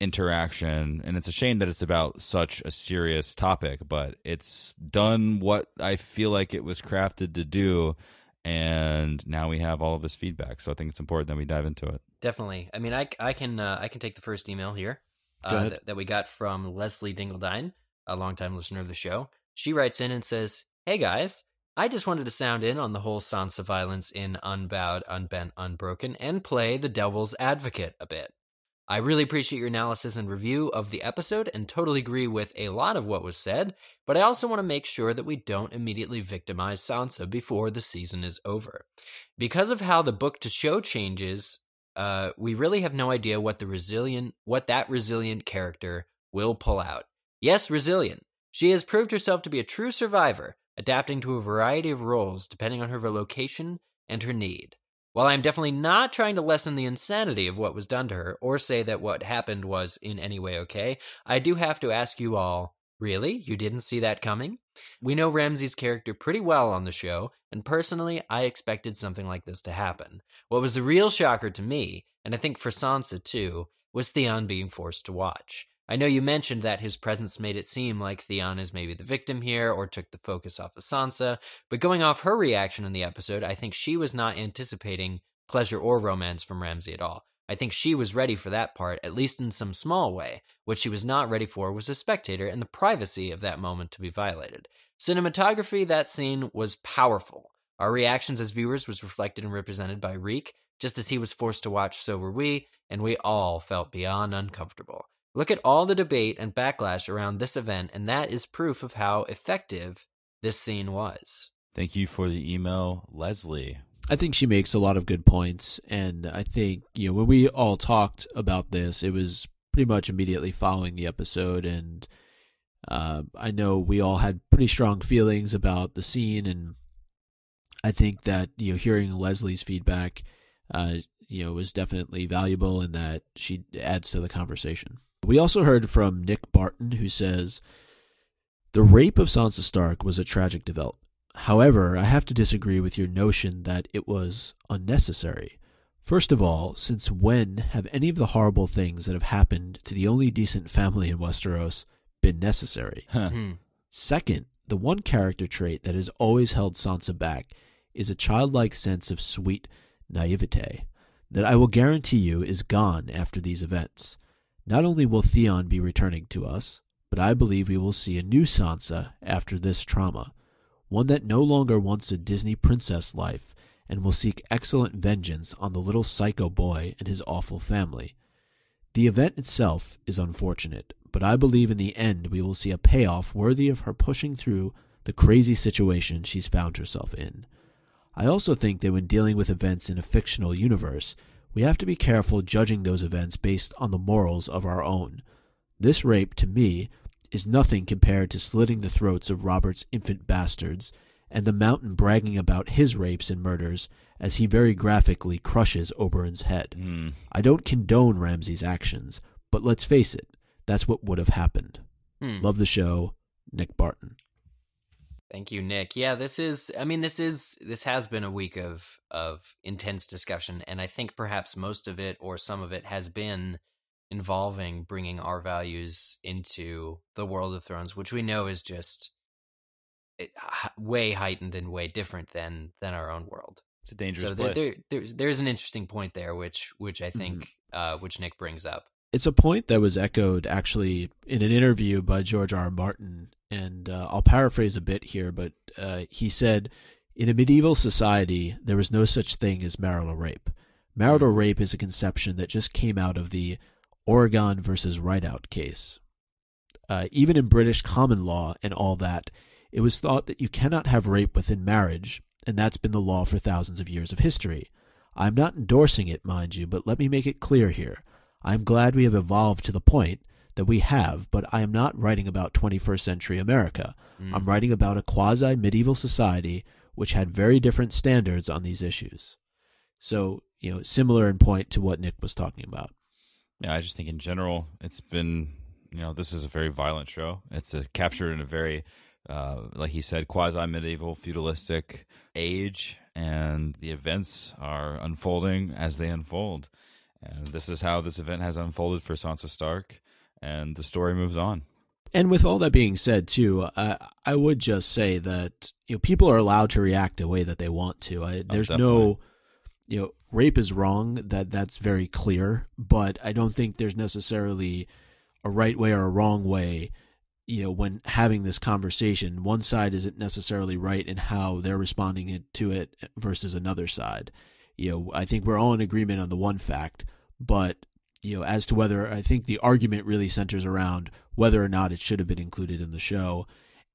interaction and it's a shame that it's about such a serious topic but it's done what i feel like it was crafted to do and now we have all of this feedback. So I think it's important that we dive into it. Definitely. I mean, I, I can uh, I can take the first email here uh, that, that we got from Leslie Dingledine, a longtime listener of the show. She writes in and says, "Hey guys, I just wanted to sound in on the whole Sansa violence in Unbowed, Unbent, Unbroken, and play the devil's advocate a bit. I really appreciate your analysis and review of the episode and totally agree with a lot of what was said, but I also want to make sure that we don't immediately victimize Sansa before the season is over. Because of how the book to show changes, uh, we really have no idea what the resilient what that resilient character will pull out. Yes, resilient. She has proved herself to be a true survivor, adapting to a variety of roles depending on her location and her need. While I'm definitely not trying to lessen the insanity of what was done to her or say that what happened was in any way okay, I do have to ask you all really? You didn't see that coming? We know Ramsay's character pretty well on the show, and personally, I expected something like this to happen. What was the real shocker to me, and I think for Sansa too, was Theon being forced to watch. I know you mentioned that his presence made it seem like Theon is maybe the victim here or took the focus off of Sansa, but going off her reaction in the episode, I think she was not anticipating pleasure or romance from Ramsay at all. I think she was ready for that part, at least in some small way. What she was not ready for was a spectator and the privacy of that moment to be violated. Cinematography, that scene was powerful. Our reactions as viewers was reflected and represented by Reek. Just as he was forced to watch, so were we, and we all felt beyond uncomfortable. Look at all the debate and backlash around this event, and that is proof of how effective this scene was. Thank you for the email, Leslie. I think she makes a lot of good points, and I think you know when we all talked about this, it was pretty much immediately following the episode, and uh, I know we all had pretty strong feelings about the scene, and I think that you know hearing Leslie's feedback, uh, you know, was definitely valuable, and that she adds to the conversation. We also heard from Nick Barton, who says, The rape of Sansa Stark was a tragic development. However, I have to disagree with your notion that it was unnecessary. First of all, since when have any of the horrible things that have happened to the only decent family in Westeros been necessary? Hmm. Second, the one character trait that has always held Sansa back is a childlike sense of sweet naivete that I will guarantee you is gone after these events. Not only will Theon be returning to us, but I believe we will see a new Sansa after this trauma, one that no longer wants a Disney princess life and will seek excellent vengeance on the little psycho boy and his awful family. The event itself is unfortunate, but I believe in the end we will see a payoff worthy of her pushing through the crazy situation she's found herself in. I also think that when dealing with events in a fictional universe, we have to be careful judging those events based on the morals of our own. This rape, to me, is nothing compared to slitting the throats of Robert's infant bastards and the mountain bragging about his rapes and murders as he very graphically crushes Oberyn's head. Mm. I don't condone Ramsay's actions, but let's face it, that's what would have happened. Hmm. Love the show, Nick Barton. Thank you, Nick. Yeah, this is I mean this is this has been a week of of intense discussion and I think perhaps most of it or some of it has been involving bringing our values into the world of thrones, which we know is just it, way heightened and way different than than our own world. It's a dangerous So there, there there's there's an interesting point there which which I think Mm-hmm. uh which Nick brings up. It's a point that was echoed actually in an interview by George R. R. Martin, and uh, I'll paraphrase a bit here, but uh, he said, In a medieval society, there was no such thing as marital rape. Marital rape is a conception that just came out of the Oregon versus Rideout case. Uh, even in British common law and all that, it was thought that you cannot have rape within marriage, and that's been the law for thousands of years of history. I'm not endorsing it, mind you, but let me make it clear here. I am glad we have evolved to the point that we have, but I am not writing about 21st century America. Mm. I'm writing about a quasi medieval society which had very different standards on these issues. So you know, similar in point to what Nick was talking about. Yeah, I just think in general, it's been, you know, this is a very violent show. It's a, captured in a very, uh, like he said, quasi medieval, feudalistic age, and the events are unfolding as they unfold. And this is how this event has unfolded for Sansa Stark, and the story moves on. And with all that being said, too, I I would just say that you know people are allowed to react the way that they want to. I, oh, there's definitely. no, you know, rape is wrong. That that's very clear. But I don't think there's necessarily a right way or a wrong way. You know, when having this conversation, one side isn't necessarily right in how they're responding to it versus another side. You know, I think we're all in agreement on the one fact, but you know, as to whether I think the argument really centers around whether or not it should have been included in the show.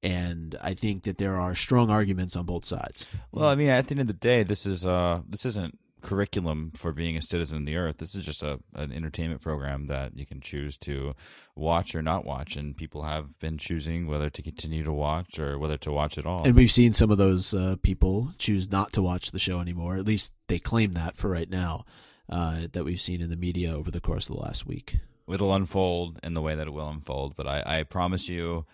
And I think that there are strong arguments on both sides. Well, I mean, at the end of the day, this is uh, this isn't curriculum for being a citizen of the earth. This is just a an entertainment program that you can choose to watch or not watch, and people have been choosing whether to continue to watch or whether to watch at all. And we've seen some of those uh, people choose not to watch the show anymore. At least they claim that for right now, uh, that we've seen in the media over the course of the last week. It'll unfold in the way that it will unfold, but I, I promise you.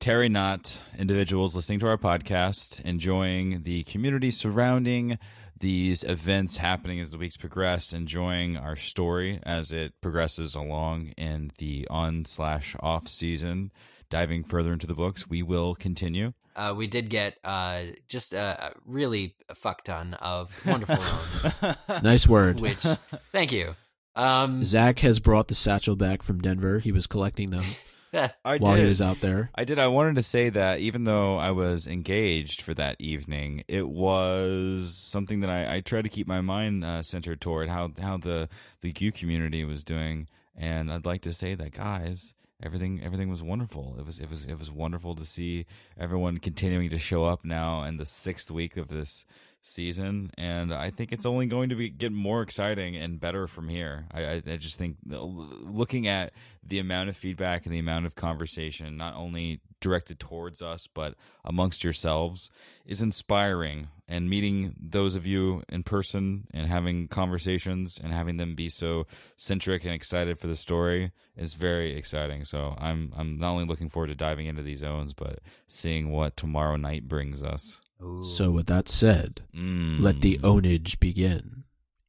Terry not individuals listening to our podcast, enjoying the community surrounding these events happening as the weeks progress, enjoying our story as it progresses along in the on slash off season, diving further into the books. We will continue. Uh, we did get uh, just a, a really a fuck ton of wonderful loans, Nice word. which thank you. Um, Zach has brought the satchel back from Denver. He was collecting them I while did. he was out there. I did. I wanted to say that even though I was engaged for that evening, it was something that I, I tried to keep my mind uh, centered toward how how the the Q community was doing, and I'd like to say that guys, everything everything was wonderful. It was it was it was wonderful to see everyone continuing to show up now in the sixth week of this season, and I think it's only going to be get more exciting and better from here. I, I, just think looking at the amount of feedback and the amount of conversation, not only directed towards us but amongst yourselves, is inspiring. And meeting those of you in person and having conversations and having them be so centric and excited for the story is very exciting. So I'm I'm not only looking forward to diving into these zones, but seeing what tomorrow night brings us. Ooh. So, with that said, Mm. let the ownage begin.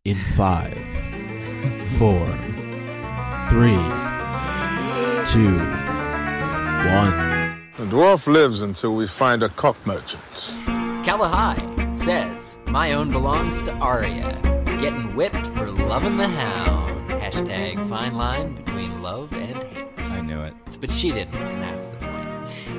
In five, four, three, two, one. The dwarf lives until we find a cock merchant. Kalahai says, My own belongs to Arya. Getting whipped for loving the hound. Hashtag fine line between love and hate. I knew it. But she didn't, and that's the point.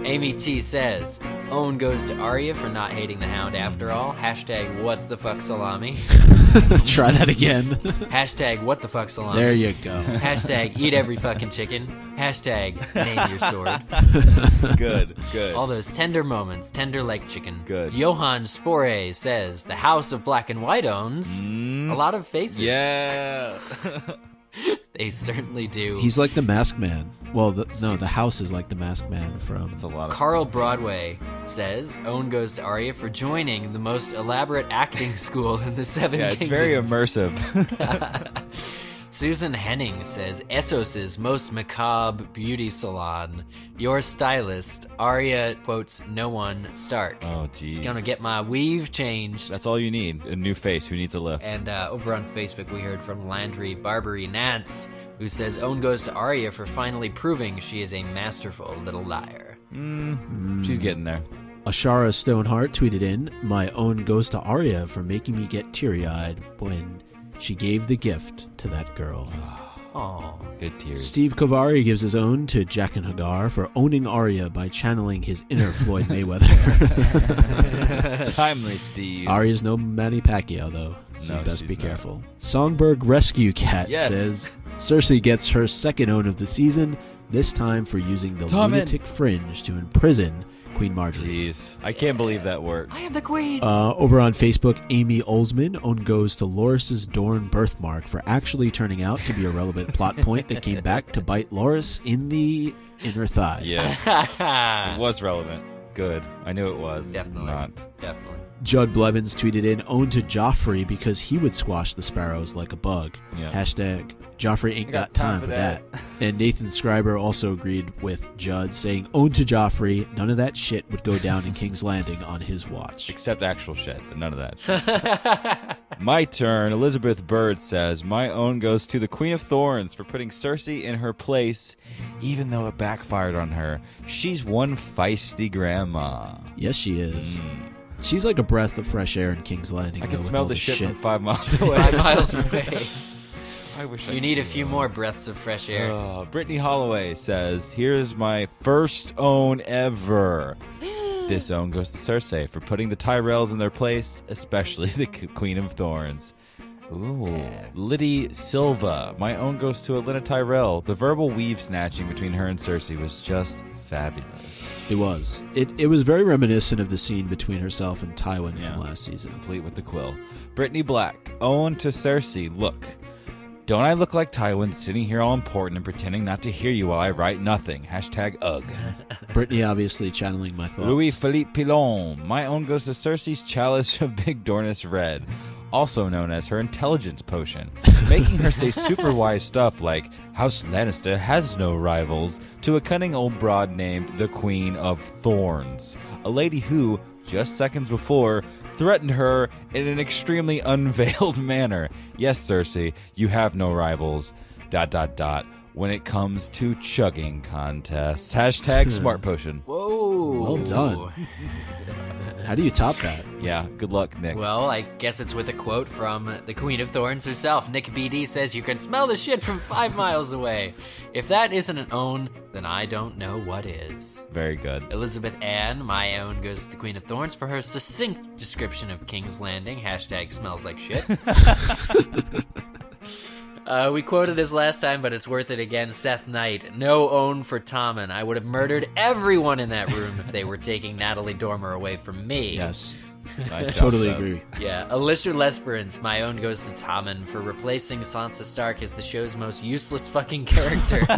Amy T says, Owen goes to Arya for not hating the hound after all. Hashtag what's the fuck salami. Try that again. Hashtag what the fuck salami. there you go. Hashtag eat every fucking chicken. Hashtag name your sword. Good, good. All those tender moments, tender like chicken. Good. Johan Spore says the House of Black and White owns a lot of faces. Mm. yeah. they certainly do. He's like the Mask man. Well, the, no, the house is like the Mask man from. It's a lot of Carl Broadway says Owen goes to Arya for joining the most elaborate acting school in the Seven Yeah, it's Kingdoms. very immersive. Susan Henning says Essos's most macabre beauty salon. Your stylist, Arya quotes no one Stark. oh geez. Gonna get my weave changed. That's all you need. A new face who needs a lift. And uh, over on Facebook, we heard from Landry Barbary Nance, who says Own goes to Arya for finally proving she is a masterful little liar. She's getting there. Ashara Stoneheart tweeted in, My own goes to Arya for making me get teary eyed when she gave the gift to that girl. Aww. Good tears. Steve Kovari gives his own to Jaqen H'ghar for owning Arya by channeling his inner Floyd Mayweather. Timely, Steve. Arya's no Manny Pacquiao, though, so No, you best be not. careful. Songbird Rescue Cat Yes. says Cersei gets her second own of the season, this time for using the Tommen. lunatic fringe to imprison Queen Margaery. Jeez, I can't believe that worked. I am the queen! Uh, over on Facebook, Amy Olsman own goes to Loras's Dorne birthmark for actually turning out to be a relevant plot point that came back to bite Loris in the inner thigh. Yes, it was relevant. Good. I knew it was. Definitely. Not. Definitely. Judd Blevins tweeted in, own to Joffrey because he would squash the sparrows like a bug. Yeah. Hashtag Joffrey ain't got, time, for that. and Nathan Scriber also agreed with Judd, saying, own to Joffrey, none of that shit would go down in King's Landing on his watch. Except actual shit, but none of that shit. my turn. Elizabeth Bird says, My own goes to the Queen of Thorns for putting Cersei in her place, even though it backfired on her. She's one feisty grandma. Yes, she is. Mm. She's like a breath of fresh air in King's Landing. I though, can with smell all the this shit, shit. from five miles away. Five miles away. I wish I You could need a do few that. more breaths of fresh air. Uh, Brittany Holloway says, "Here's my first own ever. this own goes to Cersei for putting the Tyrells in their place, especially the Q- Queen of Thorns." Ooh, Liddy Silva. My own goes to Olenna Tyrell. The verbal weave snatching between her and Cersei was just fabulous. It was. It it was very reminiscent of the scene between herself and Tywin Yeah. from last season. Complete with the quill. Brittany Black. Owen to Cersei. Look. Don't I look like Tywin sitting here all important and pretending not to hear you while I write nothing? Hashtag ugh. Brittany obviously channeling my thoughts. Louis Philippe Pilon. My own goes to Cersei's chalice of Big Dornish Red, also known as her intelligence potion, making her say super wise stuff like House Lannister has no rivals to a cunning old broad named the Queen of Thorns, a lady who, just seconds before, threatened her in an extremely unveiled manner. Yes, Cersei, you have no rivals. Dot dot dot. When it comes to chugging contests, hashtag smart potion. Whoa. Well done. How do you top that? Yeah, good luck, Nick. Well, I guess it's with a quote from the Queen of Thorns herself. Nick BD says, You can smell the shit from five miles away. If that isn't an own, then I don't know what is. Very good. Elizabeth Ann, my own, goes to the Queen of Thorns for her succinct description of King's Landing. Hashtag smells like shit. Uh, we quoted this last time, but it's worth it again. Seth Knight, no own for Tommen. I would have murdered everyone in that room if they were taking Natalie Dormer away from me. Yes. Nice job, Totally Seth. agree. Yeah, Alicia Lesperance, my own goes to Tommen for replacing Sansa Stark as the show's most useless fucking character.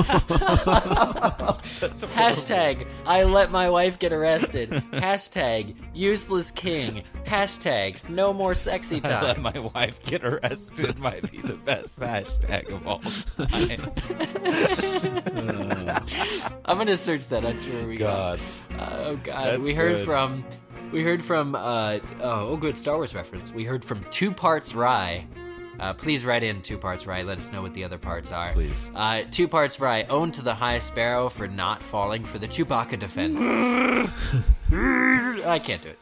Hashtag, I let my wife get arrested. Hashtag, useless king. Hashtag, no more sexy I let time. my wife get arrested might be the best hashtag of all time. I'm gonna search that. I'm sure we got. God. Uh, oh god, That's we heard good. from, we heard from. Uh, oh, oh, good Star Wars reference. We heard from Two Parts Rye. Uh, please write in Two Parts Rye. Let us know what the other parts are. Please. Uh, two Parts Rye. Owned to the High Sparrow for not falling for the Chewbacca defense. I can't do it.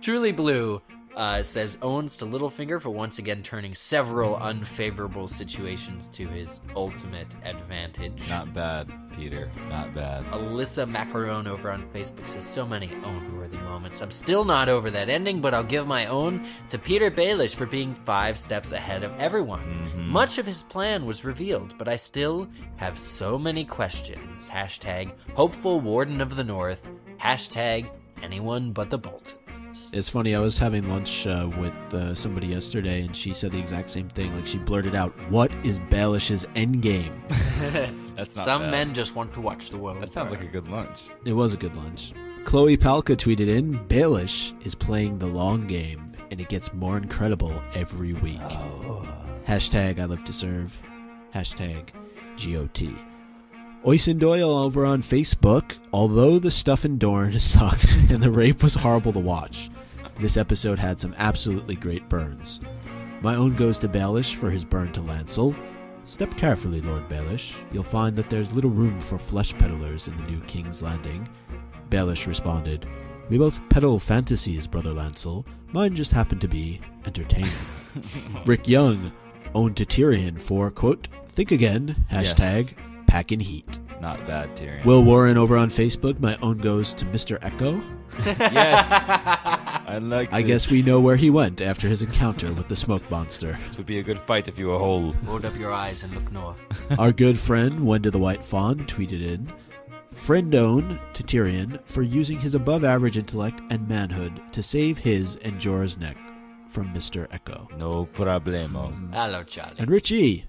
Truly Blue uh, says owns to Littlefinger for once again turning several unfavorable situations to his ultimate advantage. Not bad, Peter. Not bad. Alyssa Macaron over on Facebook says so many own-worthy moments. I'm still not over that ending, but I'll give my own to Petyr Baelish for being five steps ahead of everyone. Much of his plan was revealed, but I still have so many questions. Hashtag hopeful warden of the north. Hashtag anyone but the Boltons. It's funny. I was having lunch uh, with uh, somebody yesterday, and she said the exact same thing. Like she blurted out, "What is Baelish's end game?" That's not Some bad. men just want to watch the world. That sounds like a good lunch. It was a good lunch. Chloe Palka tweeted in, "Baelish is playing the long game, and it gets more incredible every week." Hashtag I live to serve. Hashtag GOT. Oisin Doyle over on Facebook. Although the stuff in Dorne sucked and the rape was horrible to watch, this episode had some absolutely great burns. My own goes to Baelish for his burn to Lancel. Step carefully, Lord Baelish. You'll find that there's little room for flesh peddlers in the new King's Landing. Baelish responded, We both peddle fantasies, Brother Lancel. Mine just happened to be entertaining. Rick Young owned to Tyrion for, quote, Think again, hashtag packin' heat. Not bad, Tyrion. Will Warren over on Facebook, my own goes to Mr. Eko. yes. I like. I this. guess we know where he went after his encounter with the smoke monster. this would be a good fight if you were whole. Hold up your eyes and look north. Our good friend Wenda the White Fawn tweeted in Friend own to Tyrion for using his above average intellect and manhood to save his and Jorah's neck from Mr. Eko. No problemo. Hello, Charlie. And Rich E.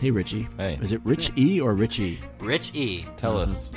Hey, Richie. Hey. Is it Rich E or Richie? Rich E. Tell uh-huh. us.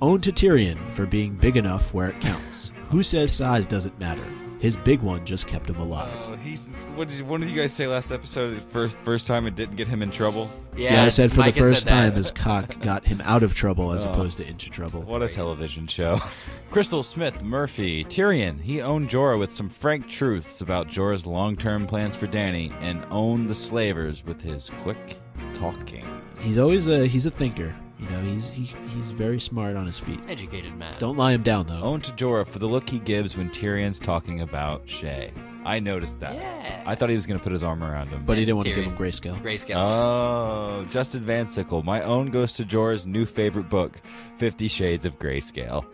Own to Tyrion for being big enough where it counts. Who says size doesn't matter? His big one just kept him alive. Oh, he's. What did, what did you guys say last episode? First, first time it didn't get him in trouble. Yeah, I said for Micah the first time his cock got him out of trouble as Oh. opposed to into trouble. What a television show. Crystal Smith Murphy. Tyrion. He owned Jorah with some frank truths about Jorah's long term plans for Dany and owned the slavers with his quick talking. He's always a he's a thinker. You know, he's he, he's very smart on his feet. Educated man. Don't lie him down though. Owned to Jorah for the look he gives when Tyrion's talking about Shae. I noticed that. Yeah. I thought he was going to put his arm around him. But he didn't want to give him grayscale. Grayscale. Oh, Justin Van Sickle. My own goes to Jorah's new favorite book, Fifty Shades of Grayscale.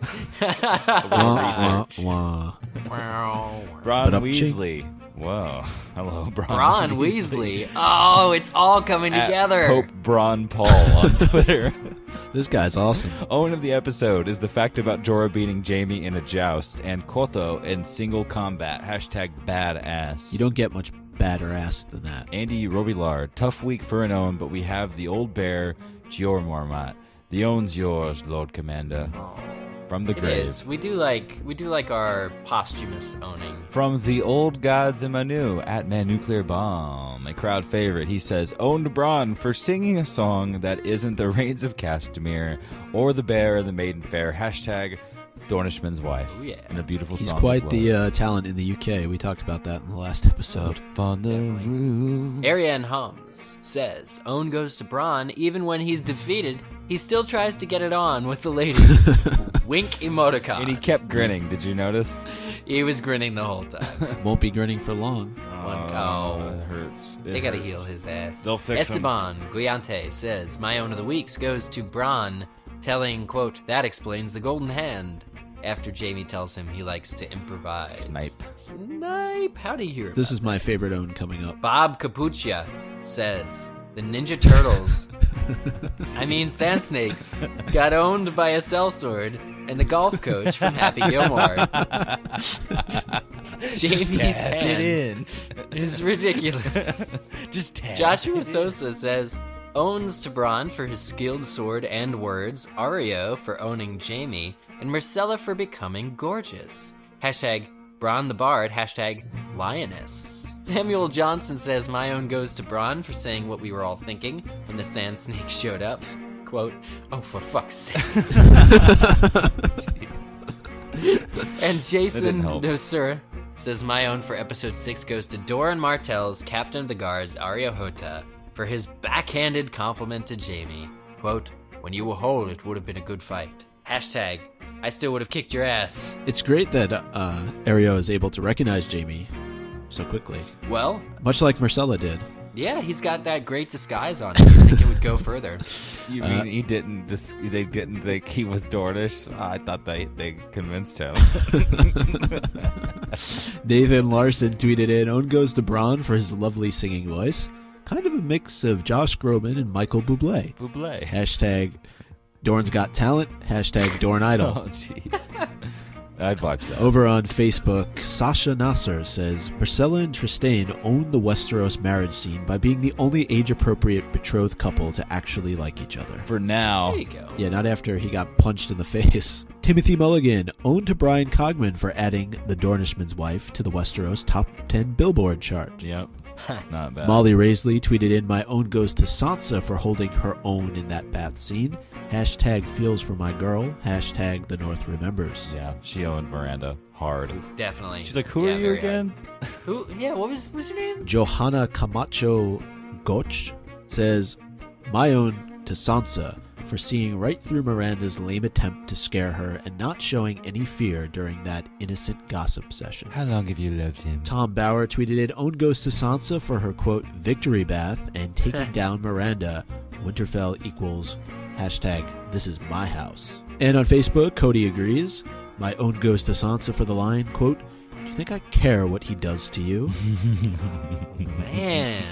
Wah, research. wah, wah. Ron But Weasley. Whoa. Hello, Bronn, Ron Weasley. Oh, it's all coming At together. Pope Bron Paul on Twitter. This guy's awesome. Owen of the episode is the fact about Jorah beating Jaime in a joust and Qotho in single combat. Hashtag badass. You don't get much badder ass than that. Andy Robillard. Tough week for an own, but we have the old bear, Jeor Mormont. The own's yours, Lord Commander. Oh. From the It grave. is. We do like we do like our posthumous owning. From the old gods and Manu at Man Nuclear Bomb, a crowd favorite, he says, Owned Bronn for singing a song that isn't the Rains of Castamere or the Bear or the Maiden Fair. Hashtag Dornishman's Wife. Oh, yeah. And a beautiful He's song. quite the uh, talent in the UK. We talked about that in the last episode. Up on the roof. Ariane Hums says, Own goes to Bronn even when he's defeated. He still tries to get it on with the ladies. Wink emoticon. And he kept grinning. Did you notice? He was grinning the whole time. Won't be grinning for long. One- Oh, it hurts. It They gotta hurts. heal his ass. They'll fix him. Esteban Guiante says, My own of the weeks goes to Bronn, telling, quote, that explains the golden hand. After Jaime tells him he likes to improvise. Snipe. Snipe. How'd he hear This about is my favorite own coming up. Bob Capuccia says the Ninja Turtles, I mean Sand Snakes, got owned by a sellsword and the golf coach from Happy Gilmore. Jaime's hand in. is ridiculous. Just tap. Joshua Sosa says owns to Bronn for his skilled sword and words, Areo for owning Jaime, and Myrcella for becoming gorgeous. Hashtag Bronn the Bard, hashtag Lioness. Samuel Johnson says my own goes to Bronn for saying what we were all thinking when the sand snake showed up. Quote, oh for fuck's sake. and Jason. No Sir says my own for episode 6 goes to Doran Martell's Captain of the Guards, Areo Hotah, for his backhanded compliment to Jaime. Quote, when you were whole, it would have been a good fight. Hashtag, I still would have kicked your ass. It's great that uh, Areo is able to recognize Jaime so quickly, Well, much like Myrcella did. yeah, he's got that great disguise on him. You'd think it would go further. You uh, mean he didn't? Dis- they didn't think he was Dornish? Ah, I thought they they convinced him. Nathan Larson tweeted in, Own goes to Bronn for his lovely singing voice. Kind of a mix of Josh Groban and Michael Bublé. Buble. Hashtag Dorne's got talent. Hashtag Dorne Idol. Oh jeez. I'd watch that. Over on Facebook, Sasha Nasser says Myrcella and Trystane own the Westeros marriage scene by being the only age appropriate betrothed couple to actually like each other. For now. There you go. Yeah, not after he got punched in the face. Timothy Mulligan owned to Bryan Cogman for adding The Dornishman's Wife to the Westeros top 10 Billboard chart. Yep. Not bad. Molly Raisley tweeted in, My own goes to Sansa for holding her own in that bath scene. Hashtag feels for my girl. Hashtag the North remembers. Yeah, she owned Myranda hard. Definitely. She's like, "Who Yeah, are you again?" Who? Yeah, what was, what was your name? Johanna Camacho Goch says, My own to Sansa for seeing right through Myranda's lame attempt to scare her and not showing any fear during that innocent gossip session. How long have you loved him? Tom Bauer tweeted it Own goes to Sansa for her quote, victory bath and taking down Myranda. Winterfell equals hashtag this is my house. And on Facebook, Cody agrees. My own goes to Sansa for the line, quote, Do you think I care what he does to you? Man.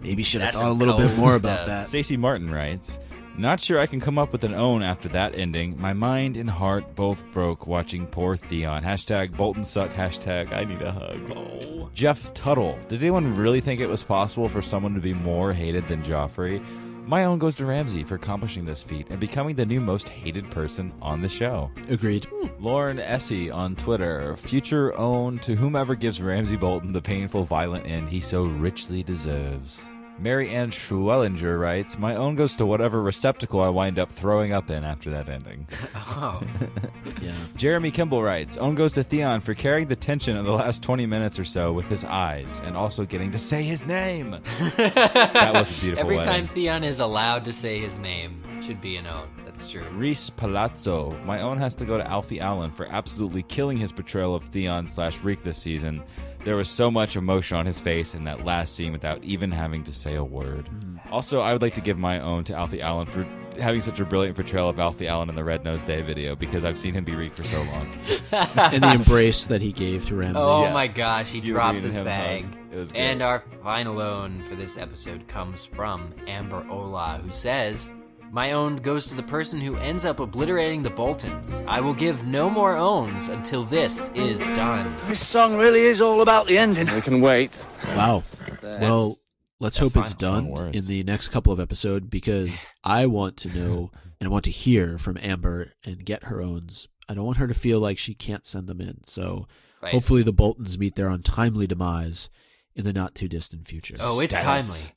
Maybe should have thought a little bit cold more about that. Stacey Martin writes, Not sure I can come up with an own after that ending. My mind and heart both broke watching poor Theon. Hashtag Bolton suck. Hashtag I need a hug. Oh. Jeff Tuttle. Did anyone really think it was possible for someone to be more hated than Joffrey? my own goes to Ramsay for accomplishing this feat and becoming the new most hated person on the show. Agreed. Hmm. Lauren Essie on Twitter, future own to whomever gives Ramsay Bolton the painful, violent end he so richly deserves. Mary Ann Schwellinger writes, My own goes to whatever receptacle I wind up throwing up in after that ending. Oh, Yeah. Jeremy Kimball writes, Own goes to Theon for carrying the tension of the last 20 minutes or so with his eyes and also getting to say his name. that was a beautiful every wedding. time Theon is allowed to say his name, should be an own. That's true. Reese Palazzo. My own has to go to Alfie Allen for absolutely killing his portrayal of Theon slash Reek this season. There was so much emotion on his face in that last scene without even having to say a word. Mm. Also, I would like to give my own to Alfie Allen for having such a brilliant portrayal of Alfie Allen in the Red Nose Day video because I've seen him be Reek for so long. and the embrace that he gave to Ramsay. Oh Yeah. my gosh, he You drops his bag. hug. It was And our final own for this episode comes from Amber Ola, who says, My own goes to the person who ends up obliterating the Boltons. I will give no more owns until this is done. This song really is all about the ending. We can wait. Wow. Well, let's hope it's done in the next couple of episodes because I want to know and I want to hear from Amber and get her owns. I don't want her to feel like she can't send them in. So Right. hopefully the Boltons meet their untimely demise in the not too distant future. Oh, it's Stannis.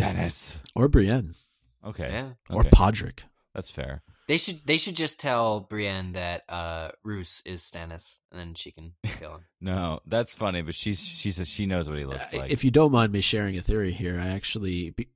timely. Stannis. or Brienne Okay. Yeah. or Okay. Podrick. That's fair. They should they should just tell Brienne that uh Roose is Stannis, and then she can kill him. No, that's funny, but she's she says she knows what he looks like. If you don't mind me sharing a theory here, I actually, be-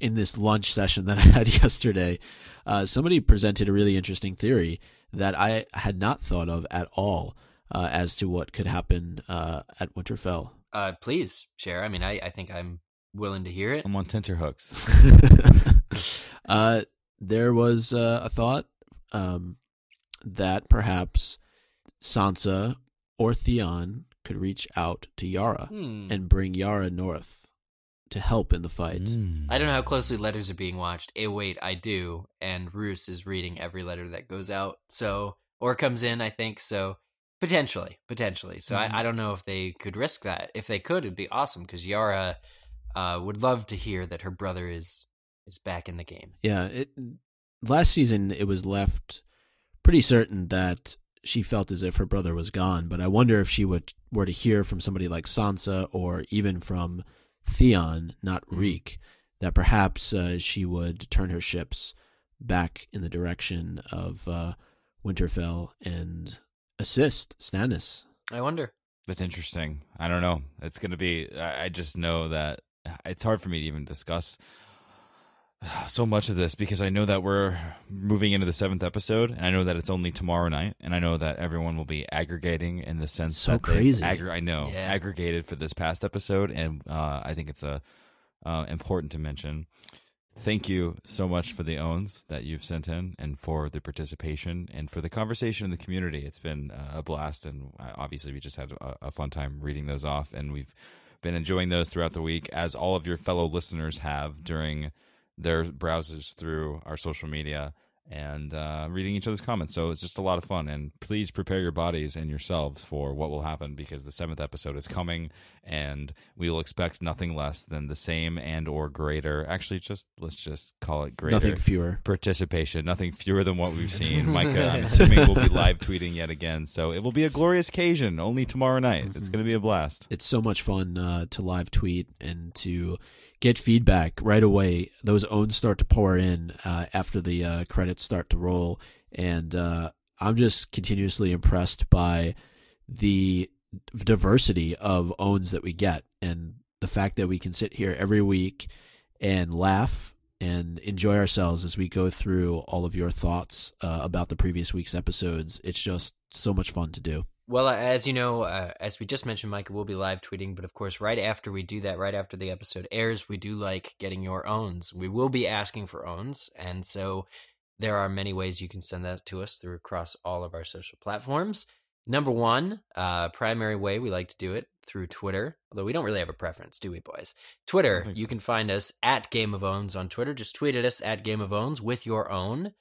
in this lunch session that I had yesterday, uh, somebody presented a really interesting theory that I had not thought of at all uh, as to what could happen uh, at Winterfell. Uh, please share. I mean, I I think I'm willing to hear it. I'm on tenterhooks. uh, there was uh, a thought um, that perhaps Sansa or Theon could reach out to Yara Hmm. and bring Yara north to help in the fight. Mm. I don't know how closely letters are being watched. Eh, wait, I do. And Roose is reading every letter that goes out. So, or comes in, I think. So, potentially, potentially. So, Mhm. I, I don't know if they could risk that. If they could, it'd be awesome because Yara uh, would love to hear that her brother is is back in the game. Yeah, it last season it was left pretty certain that she felt as if her brother was gone, but I wonder if she would were to hear from somebody like Sansa or even from Theon, not Reek, that perhaps uh, she would turn her ships back in the direction of uh, Winterfell and assist Stannis. I wonder. That's interesting. I don't know. It's going to be. I I just know that it's hard for me to even discuss so much of this because I know that we're moving into the seventh episode, and I know that it's only tomorrow night, and I know that everyone will be aggregating in the sense So that crazy. aggr- I know Yeah. aggregated for this past episode, and uh, I think it's a uh, important to mention. Thank you so much for the owns that you've sent in and for the participation and for the conversation in the community. It's been uh, a blast, and uh, obviously, we just had a, a fun time reading those off, and we've been enjoying those throughout the week, as all of your fellow listeners have during their browses through our social media and uh, reading each other's comments. So it's just a lot of fun. And please prepare your bodies and yourselves for what will happen because the seventh episode is coming, and we will expect nothing less than the same and or greater. Actually, just let's just call it greater Nothing fewer. participation. Nothing fewer than what we've seen. Micah, I'm assuming we'll be live tweeting yet again. So it will be a glorious occasion. Only tomorrow night. It's going to be a blast. it's so much fun uh, to live tweet and to get feedback right away. Those owns start to pour in uh, after the uh, credits start to roll, and uh, I'm just continuously impressed by the diversity of owns that we get, and the fact that we can sit here every week and laugh and enjoy ourselves as we go through all of your thoughts uh, about the previous week's episodes. It's just so much fun to do. Well, as you know, uh, as we just mentioned, Micah will be live tweeting. But of course, right after we do that, right after the episode airs, we do like getting your owns. We will be asking for owns, and so there are many ways you can send that to us through across all of our social platforms. Number one, uh, primary way we like to do it through Twitter. Although we don't really have a preference, do we, boys? Twitter. think You can find us at Game of Owns on Twitter. Just tweet at us at Game of Owns with your own.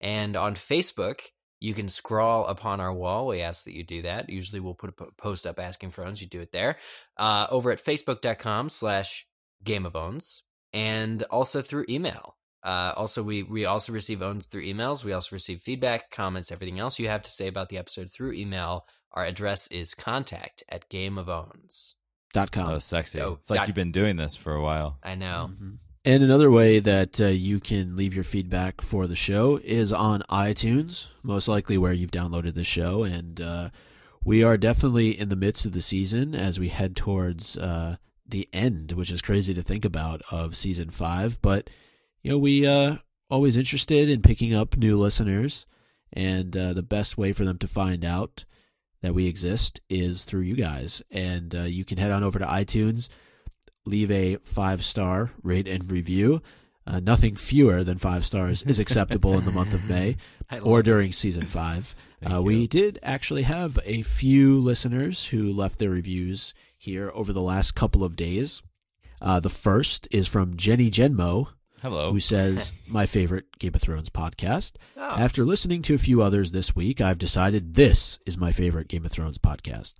And on Facebook, you can scroll upon our wall. We ask that you do that. Usually we'll put a post up asking for owns. You do it there. Uh, over at facebook.com slash Game of Owns. and also through email. Uh, also, we we also receive owns through emails. We also receive feedback, comments, everything else you have to say about the episode through email. Our address is contact at gameofowns. Dot com. Oh, sexy. Oh, it's like got- you've been doing this for a while. I know. Mhm. And another way that uh, you can leave your feedback for the show is on iTunes, most likely where you've downloaded the show. And uh, we are definitely in the midst of the season as we head towards uh, the end, which is crazy to think about of season five. But you know, we uh, always interested in picking up new listeners, and uh, the best way for them to find out that we exist is through you guys. And uh, you can head on over to iTunes leave a five star rate and review. Uh, nothing fewer than five stars is acceptable in the month of May or during season five. Uh, we did actually have a few listeners who left their reviews here over the last couple of days. Uh, the first is from Jenny Genmo, Hello. who says, My favorite Game of Thrones podcast. Oh. After listening to a few others this week, I've decided this is my favorite Game of Thrones podcast.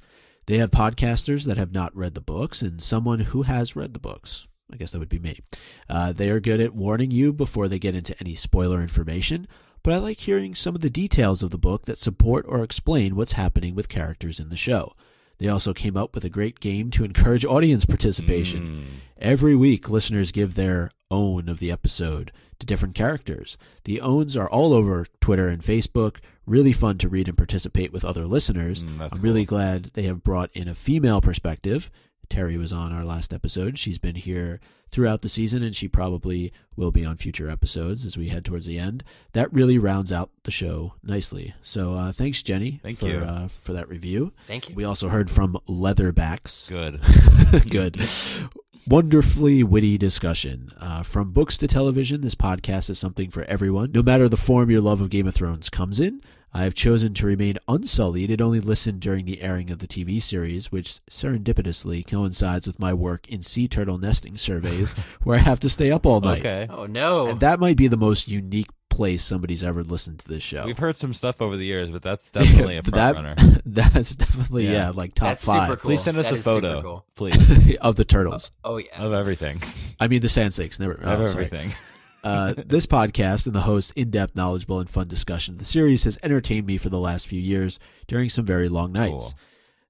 They have podcasters that have not read the books and someone who has read the books. I guess that would be me. Uh, they are good at warning you before they get into any spoiler information, but I like hearing some of the details of the book that support or explain what's happening with characters in the show. They also came up with a great game to encourage audience participation. Mm. Every week, listeners give their own of the episode to different characters. The owns are all over Twitter and Facebook. Really fun to read and participate with other listeners. Mm, I'm really glad they have brought in a female perspective. Terry was on our last episode. She's been here throughout the season, and she probably will be on future episodes as we head towards the end. That really rounds out the show nicely. So, uh, thanks, Jenny, Thank for you. Uh, for that review. Thank you. We also heard from Leatherbacks. Good. Good. Wonderfully witty discussion. Uh, from books to television, this podcast is something for everyone. No matter the form your love of Game of Thrones comes in, I have chosen to remain unsullied and only listen during the airing of the TV series, which serendipitously coincides with my work in sea turtle nesting surveys, where I have to stay up all night. Okay. oh no. And that might be the most unique place somebody's ever listened to this show. We've heard some stuff over the years, but that's definitely a front that, runner. That's definitely, Yeah. yeah, like top That's super five cool. Please send us That a photo, cool. please, of the turtles. oh yeah. of everything, I mean, the sand snakes. Never. of oh, everything. Uh, this podcast and the host's in-depth, knowledgeable, and fun discussion of the series has entertained me for the last few years during some very long nights. Cool.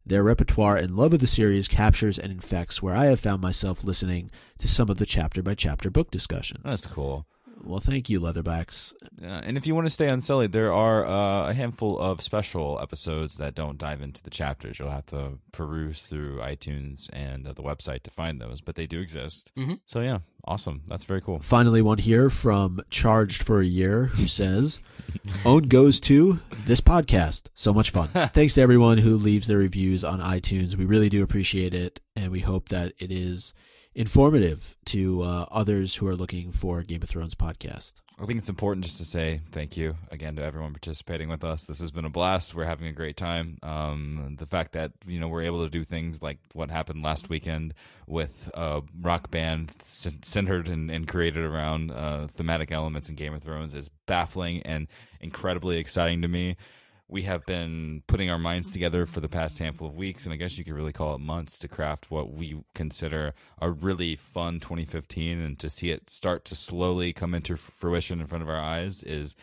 Their repertoire and love of the series captures and infects where I have found myself listening to some of the chapter-by-chapter book discussions. That's cool. Well, thank you, Leatherbacks. Yeah, and if you want to stay unsullied, there are uh, a handful of special episodes that don't dive into the chapters. You'll have to peruse through iTunes and uh, the website to find those, but they do exist. Mhm. So yeah, awesome. That's very cool. Finally, one here from Charged for a Year who says, Own goes to this podcast. So much fun. Thanks to everyone who leaves their reviews on iTunes. We really do appreciate it, and we hope that it is informative to uh, others who are looking for Game of Thrones podcast. I think it's important just to say thank you again to everyone participating with us. This has been a blast. We're having a great time. Um, the fact that you know we're able to do things like what happened last weekend with a rock band centered and, and created around uh, thematic elements in Game of Thrones is baffling and incredibly exciting to me. We have been putting our minds together for the past mm-hmm. handful of weeks, and I guess you could really call it months, to craft what we consider a really fun 2015. And to see it start to slowly come into fruition in front of our eyes is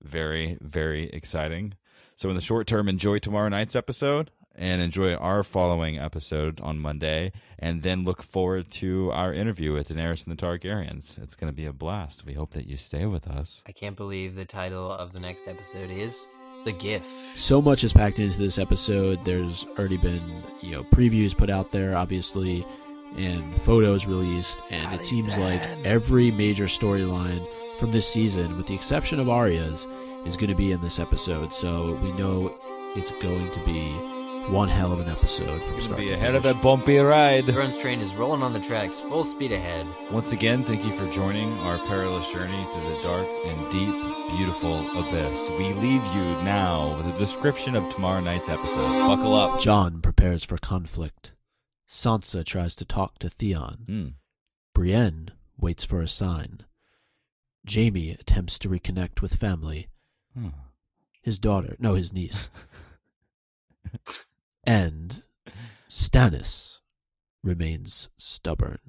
very, very exciting. So, in the short term, enjoy tomorrow night's episode and enjoy our following episode on Monday, and then look forward to our interview with Daenerys and the Targaryens. It's going to be a blast. We hope that you stay with us. I can't believe the title of the next episode is The Gift. So much is packed into this episode. There's already been, you know, previews put out there, obviously, and photos released, and it seems like every major storyline from this season, with the exception of Arya's, is going to be in this episode. So we know it's going to be one hell of an episode from It's start going to be to ahead of finish. a bumpy ride. Thrones train is rolling on the tracks, full speed ahead. Once again, thank you for joining our perilous journey through the dark and deep, beautiful abyss. We leave you now with a description of tomorrow night's episode. Buckle up. Jon prepares for conflict. Sansa tries to talk to Theon. Hmm. Brienne waits for a sign. Jaime attempts to reconnect with family. Hmm. his daughter, no, his niece. and Stannis remains stubborn.